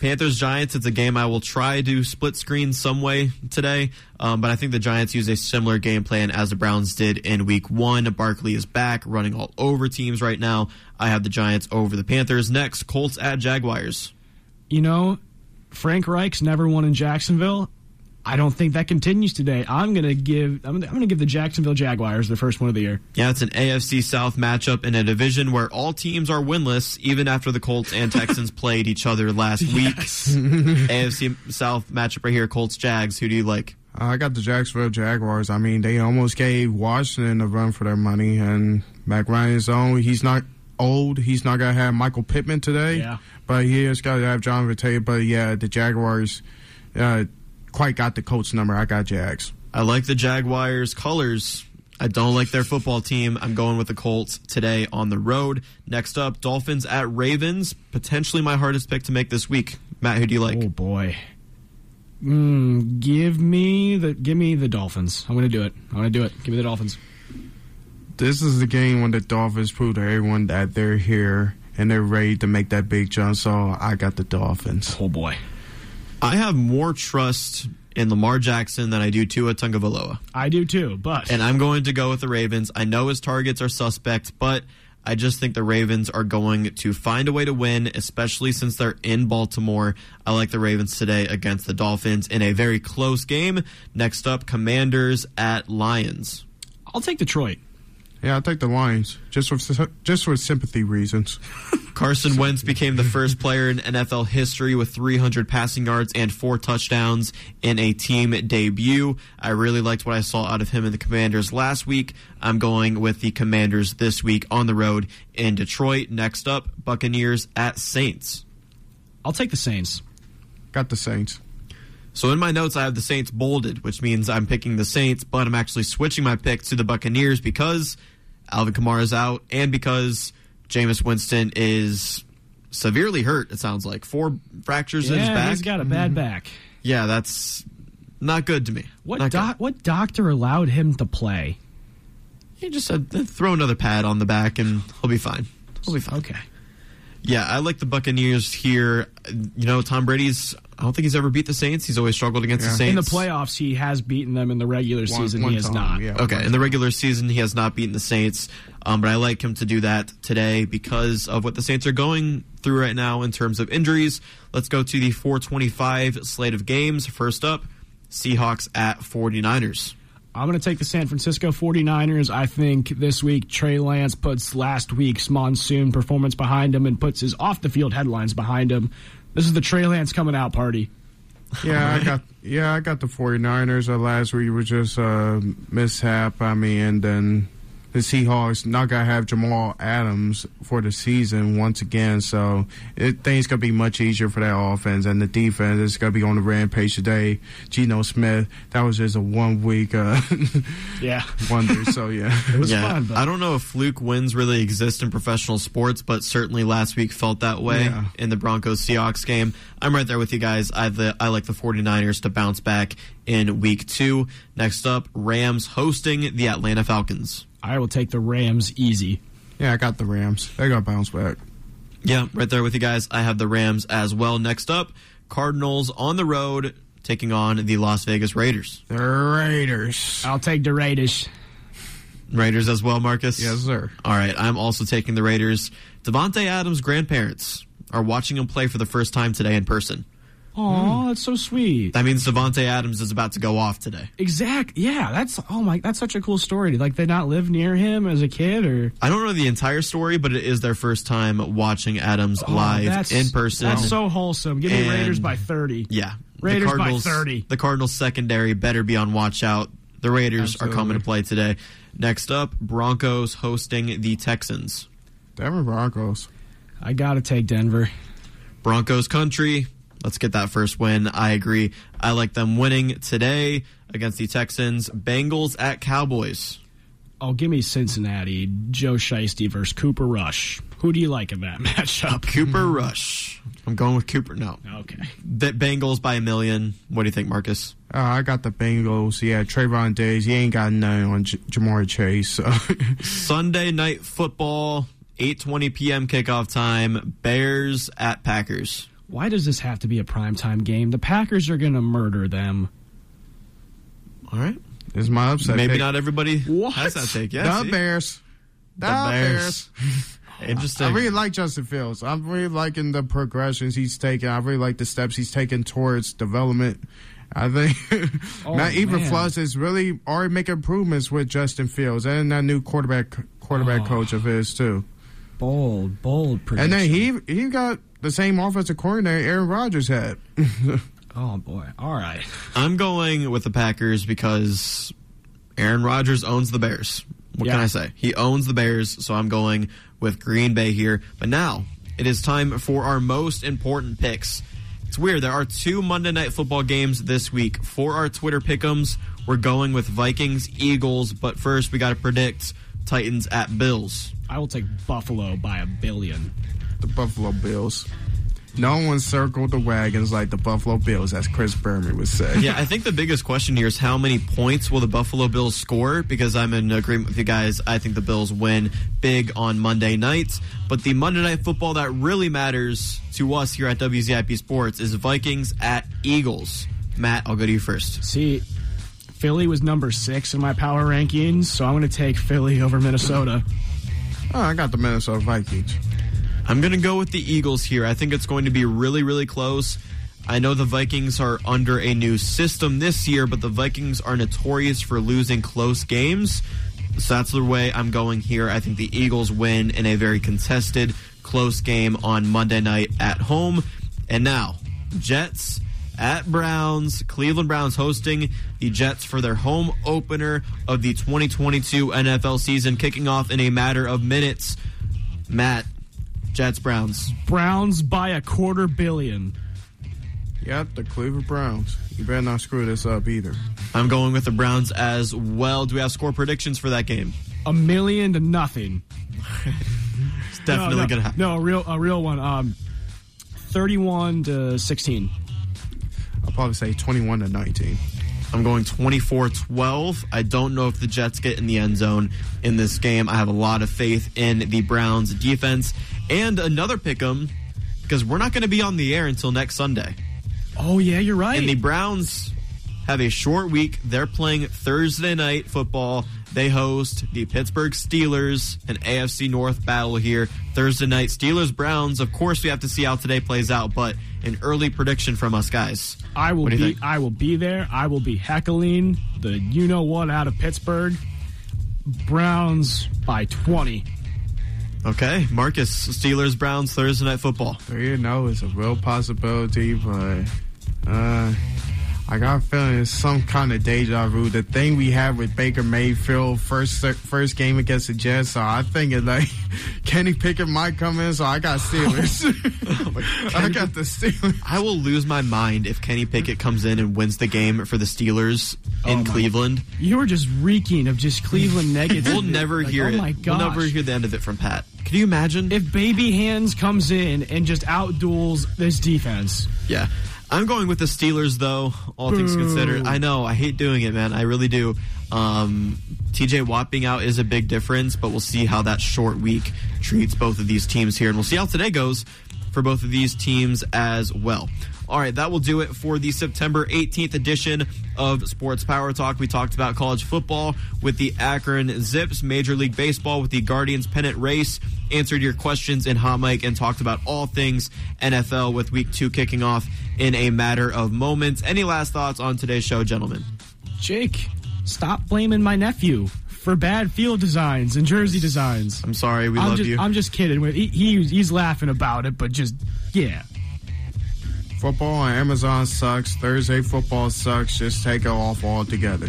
Panthers Giants. It's a game I will try to split screen some way today, um, but I think the Giants use a similar game plan as the Browns did in Week One. Barkley is back, running all over teams right now. I have the Giants over the Panthers. Next, Colts at Jaguars. You know, Frank Reich's never won in Jacksonville. I don't think that continues today. I'm gonna give I'm gonna, I'm gonna give the Jacksonville Jaguars the first one of the year. Yeah, it's an AFC South matchup in a division where all teams are winless, even after the Colts and Texans played each other last week. AFC South matchup right here, Colts Jags. Who do you like? I got the Jacksonville Jaguars. I mean, they almost gave Washington a run for their money, and Matt Ryan's own. He's not old. He's not gonna have Michael Pittman today. Yeah. but he has got to have John Taylor. But yeah, the Jaguars uh, quite got the coach number. I got Jags. I like the Jaguars colors. I don't like their football team. I'm going with the Colts today on the road. Next up, Dolphins at Ravens. Potentially my hardest pick to make this week. Matt, who do you like? Oh boy. Mm, give me the give me the Dolphins. I'm gonna do it. I'm gonna do it. Give me the Dolphins. This is the game when the Dolphins prove to everyone that they're here and they're ready to make that big jump. So I got the Dolphins. Oh boy. I have more trust in Lamar Jackson than I do Tua Tagovailoa. I do too, but And I'm going to go with the Ravens. I know his targets are suspect, but I just think the Ravens are going to find a way to win, especially since they're in Baltimore. I like the Ravens today against the Dolphins in a very close game. Next up, Commanders at Lions. I'll take Detroit. Yeah, I'll take the Lions just for just for sympathy reasons. Carson Wentz became the first player in NFL history with 300 passing yards and four touchdowns in a team debut. I really liked what I saw out of him in the Commanders last week. I'm going with the Commanders this week on the road in Detroit. Next up, Buccaneers at Saints. I'll take the Saints. Got the Saints. So in my notes, I have the Saints bolded, which means I'm picking the Saints, but I'm actually switching my pick to the Buccaneers because Alvin Kamara is out and because Jameis Winston is severely hurt. It sounds like four fractures in his back. he's got a bad mm-hmm. back. yeah, that's not good to me. What doc, good. what doctor allowed him to play? He just said eh, throw another pad on the back and he'll be fine. He'll be fine. Okay. Yeah, I like the Buccaneers here. You know, Tom Brady's. I don't think he's ever beat the Saints. He's always struggled against the Saints In the playoffs, he has beaten them. In the regular One- season, one he has time, not. yeah. Okay, in the regular season, he has not beaten the Saints, um, but I like him to do that today because of what the Saints are going through right now in terms of injuries. Let's go to the 425 slate of games. First up, Seahawks at 49ers. I'm going to take the San Francisco 49ers. I think this week Trey Lance puts last week's monsoon performance behind him and puts his off the field headlines behind him. This is the Trey Lance coming out party. Yeah, I got yeah, I got the 49ers. Uh, last week was just a mishap. I mean, and then the Seahawks not gonna have Jamal Adams for the season once again, so it things gonna be much easier for that offense and the defense is gonna be on the rampage today. Geno Smith, that was just a one week uh, Yeah. wonder. So yeah, It was yeah, fun. But I don't know if fluke wins really exist in professional sports, but certainly last week felt that way Yeah. in the Broncos Seahawks game. I'm right there with you guys. I, the, I like the 49ers to bounce back in week two. Next up, Rams hosting the Atlanta Falcons. I will take the Rams easy. yeah, I got the Rams. They got to bounce back. Yeah, right there with you guys. I have the Rams as well. Next up, Cardinals on the road taking on the Las Vegas Raiders. The Raiders. I'll take the Raiders. Raiders as well, Marcus? Yes, sir. All right, I'm also taking the Raiders. Davante Adams' grandparents are watching him play for the first time today in person. Oh, that's so sweet. That means Davante Adams is about to go off today. Exact. Yeah, that's oh my. That's such a cool story. Like they not live near him as a kid, or I don't know the entire story, but it is their first time watching Adams Oh, live that's- in person. That's so wholesome. Give me And- Raiders by thirty. yeah, Raiders the by 30. The Cardinals secondary better be on watch out. The Raiders are coming to play today. Next up, Broncos hosting the Texans. Denver Broncos. I gotta take Denver. Broncos country. Let's get that first win. I agree. I like them winning today against the Texans. Bengals at Cowboys. Oh, give me Cincinnati. Joe Shiesty versus Cooper Rush. Who do you like in that matchup? Cooper Rush. I'm going with Cooper. No. Okay. The Bengals by a million. What do you think, Marcus? Uh, I got the Bengals. Yeah, Trayvon Days. He ain't got none on J- Ja'Marr Chase. So. Sunday night football, 8:20 p.m. kickoff time. Bears at Packers. Why does this have to be a primetime game? The Packers are gonna murder them. All right. This is my upset. Maybe pick. not everybody What? has that take. Yeah. the see? Bears. The, Bears. Bears. Interesting. I really like Justin Fields. I'm really liking the progressions he's taking. I really like the steps he's taking towards development. I think Oh, Matt even. Floss is really already making improvements with Justin Fields and that new quarterback quarterback Oh. coach of his too. Bold, bold prediction. And then he he got the same offensive coordinator Aaron Rodgers had. Oh boy. All right. I'm going with the Packers because Aaron Rodgers owns the Bears. What Yeah. can I say? He owns the Bears, so I'm going with Green Bay here. But now it is time for our most important picks. It's weird. There are two Monday Night Football games this week. For our Twitter pick'ems, we're going with Vikings, Eagles. But first, we got to predict Titans at Bills. I will take Buffalo by a billion. The Buffalo Bills. No one circled the wagons like the Buffalo Bills, as Chris Berman would say. Yeah, I think the biggest question here is how many points will the Buffalo Bills score? Because I'm in agreement with you guys. I think the Bills win big on Monday nights. But the Monday night football that really matters to us here at WZIP Sports is Vikings at Eagles. Matt, I'll go to you first. See, Philly was number six in my power rankings, so I'm going to take Philly over Minnesota. Oh, I got the Minnesota Vikings. I'm going to go with the Eagles here. I think it's going to be really, really close. I know the Vikings are under a new system this year, but the Vikings are notorious for losing close games. So that's the way I'm going here. I think the Eagles win in a very contested, close game on Monday night at home. And now, Jets at Browns. Cleveland Browns hosting the Jets for their home opener of the 2022 NFL season, kicking off in a matter of minutes. Matt, Jets Browns. Browns by a quarter billion. Yep, the Cleveland Browns. You better not screw this up either. I'm going with the Browns as well. Do we have score predictions for that game? A million to nothing. It's definitely no, no, gonna happen. No, a real, a real one. Um, thirty-one to sixteen. I'll probably say 21 to 19. I'm going 24 12. I don't know if the Jets get in the end zone in this game. I have a lot of faith in the Browns defense. And another pick 'em because we're not going to be on the air until next Sunday. Oh yeah, you're right. And the Browns have a short week. They're playing Thursday night football. They host the Pittsburgh Steelers, an AFC North battle here. Thursday night, Steelers Browns. Of course, we have to see how today plays out, but an early prediction from us guys. I will What do you be. think? I will be there. I will be heckling the you know what out of Pittsburgh. Browns by twenty. Okay, Marcus, Steelers Browns Thursday night football. You know, it's a real possibility, but uh, I got a feeling it's some kind of deja vu. The thing we had with Baker Mayfield first first game against the Jets, so I think it like Kenny Pickett might come in. So I got Steelers. Oh I got the Steelers. I will lose my mind if Kenny Pickett comes in and wins the game for the Steelers oh in Oh my- Cleveland. You were just reeking of just Cleveland negative. Oh we'll never Like, hear oh it. my We'll never hear the end of it from Pat. Can you imagine? if Baby Hands comes in and just outduels this defense. Yeah. I'm going with the Steelers, though, all things Boo. considered. I know, I hate doing it, man. I really do. Um, TJ Watt being out is a big difference, but we'll see how that short week treats both of these teams here. And we'll see how today goes for both of these teams as well. All right, that will do it for the September 18th edition of Sports Power Talk. We talked about college football with the Akron Zips, Major League Baseball with the Guardians pennant race, answered your questions in hot mic, and talked about all things NFL with week two kicking off in a matter of moments. Any last thoughts on today's show, gentlemen? Jake, stop blaming my nephew for bad field designs and jersey designs. I'm sorry, we I'm love just, you. I'm just kidding. He, he he's laughing about it, but just yeah. Football on Amazon sucks. Thursday football sucks. Just take it off altogether.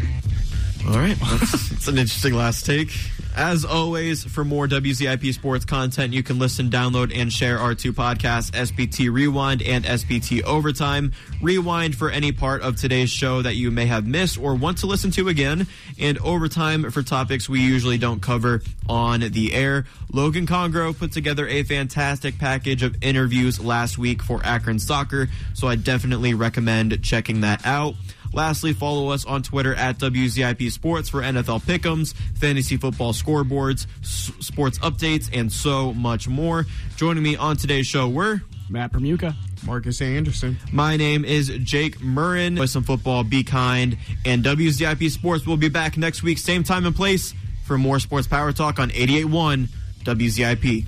All right, that's an interesting last take. As always, for more WZIP sports content, you can listen, download, and share our two podcasts, SPT Rewind and SPT Overtime. Rewind for any part of today's show that you may have missed or want to listen to again, and Overtime for topics we usually don't cover on the air. Logan Congro put together a fantastic package of interviews last week for Akron Soccer, so I definitely recommend checking that out. Lastly, follow us on Twitter at WZIP Sports for NFL pick'ems, fantasy football scoreboards, s- sports updates, and so much more. Joining me on today's show were Matt Permuka. Marcus Anderson. my name is Jake Murrin. Play some football, be kind, and WZIP Sports will be back next week, same time and place, for more sports power talk on 88.1 WZIP.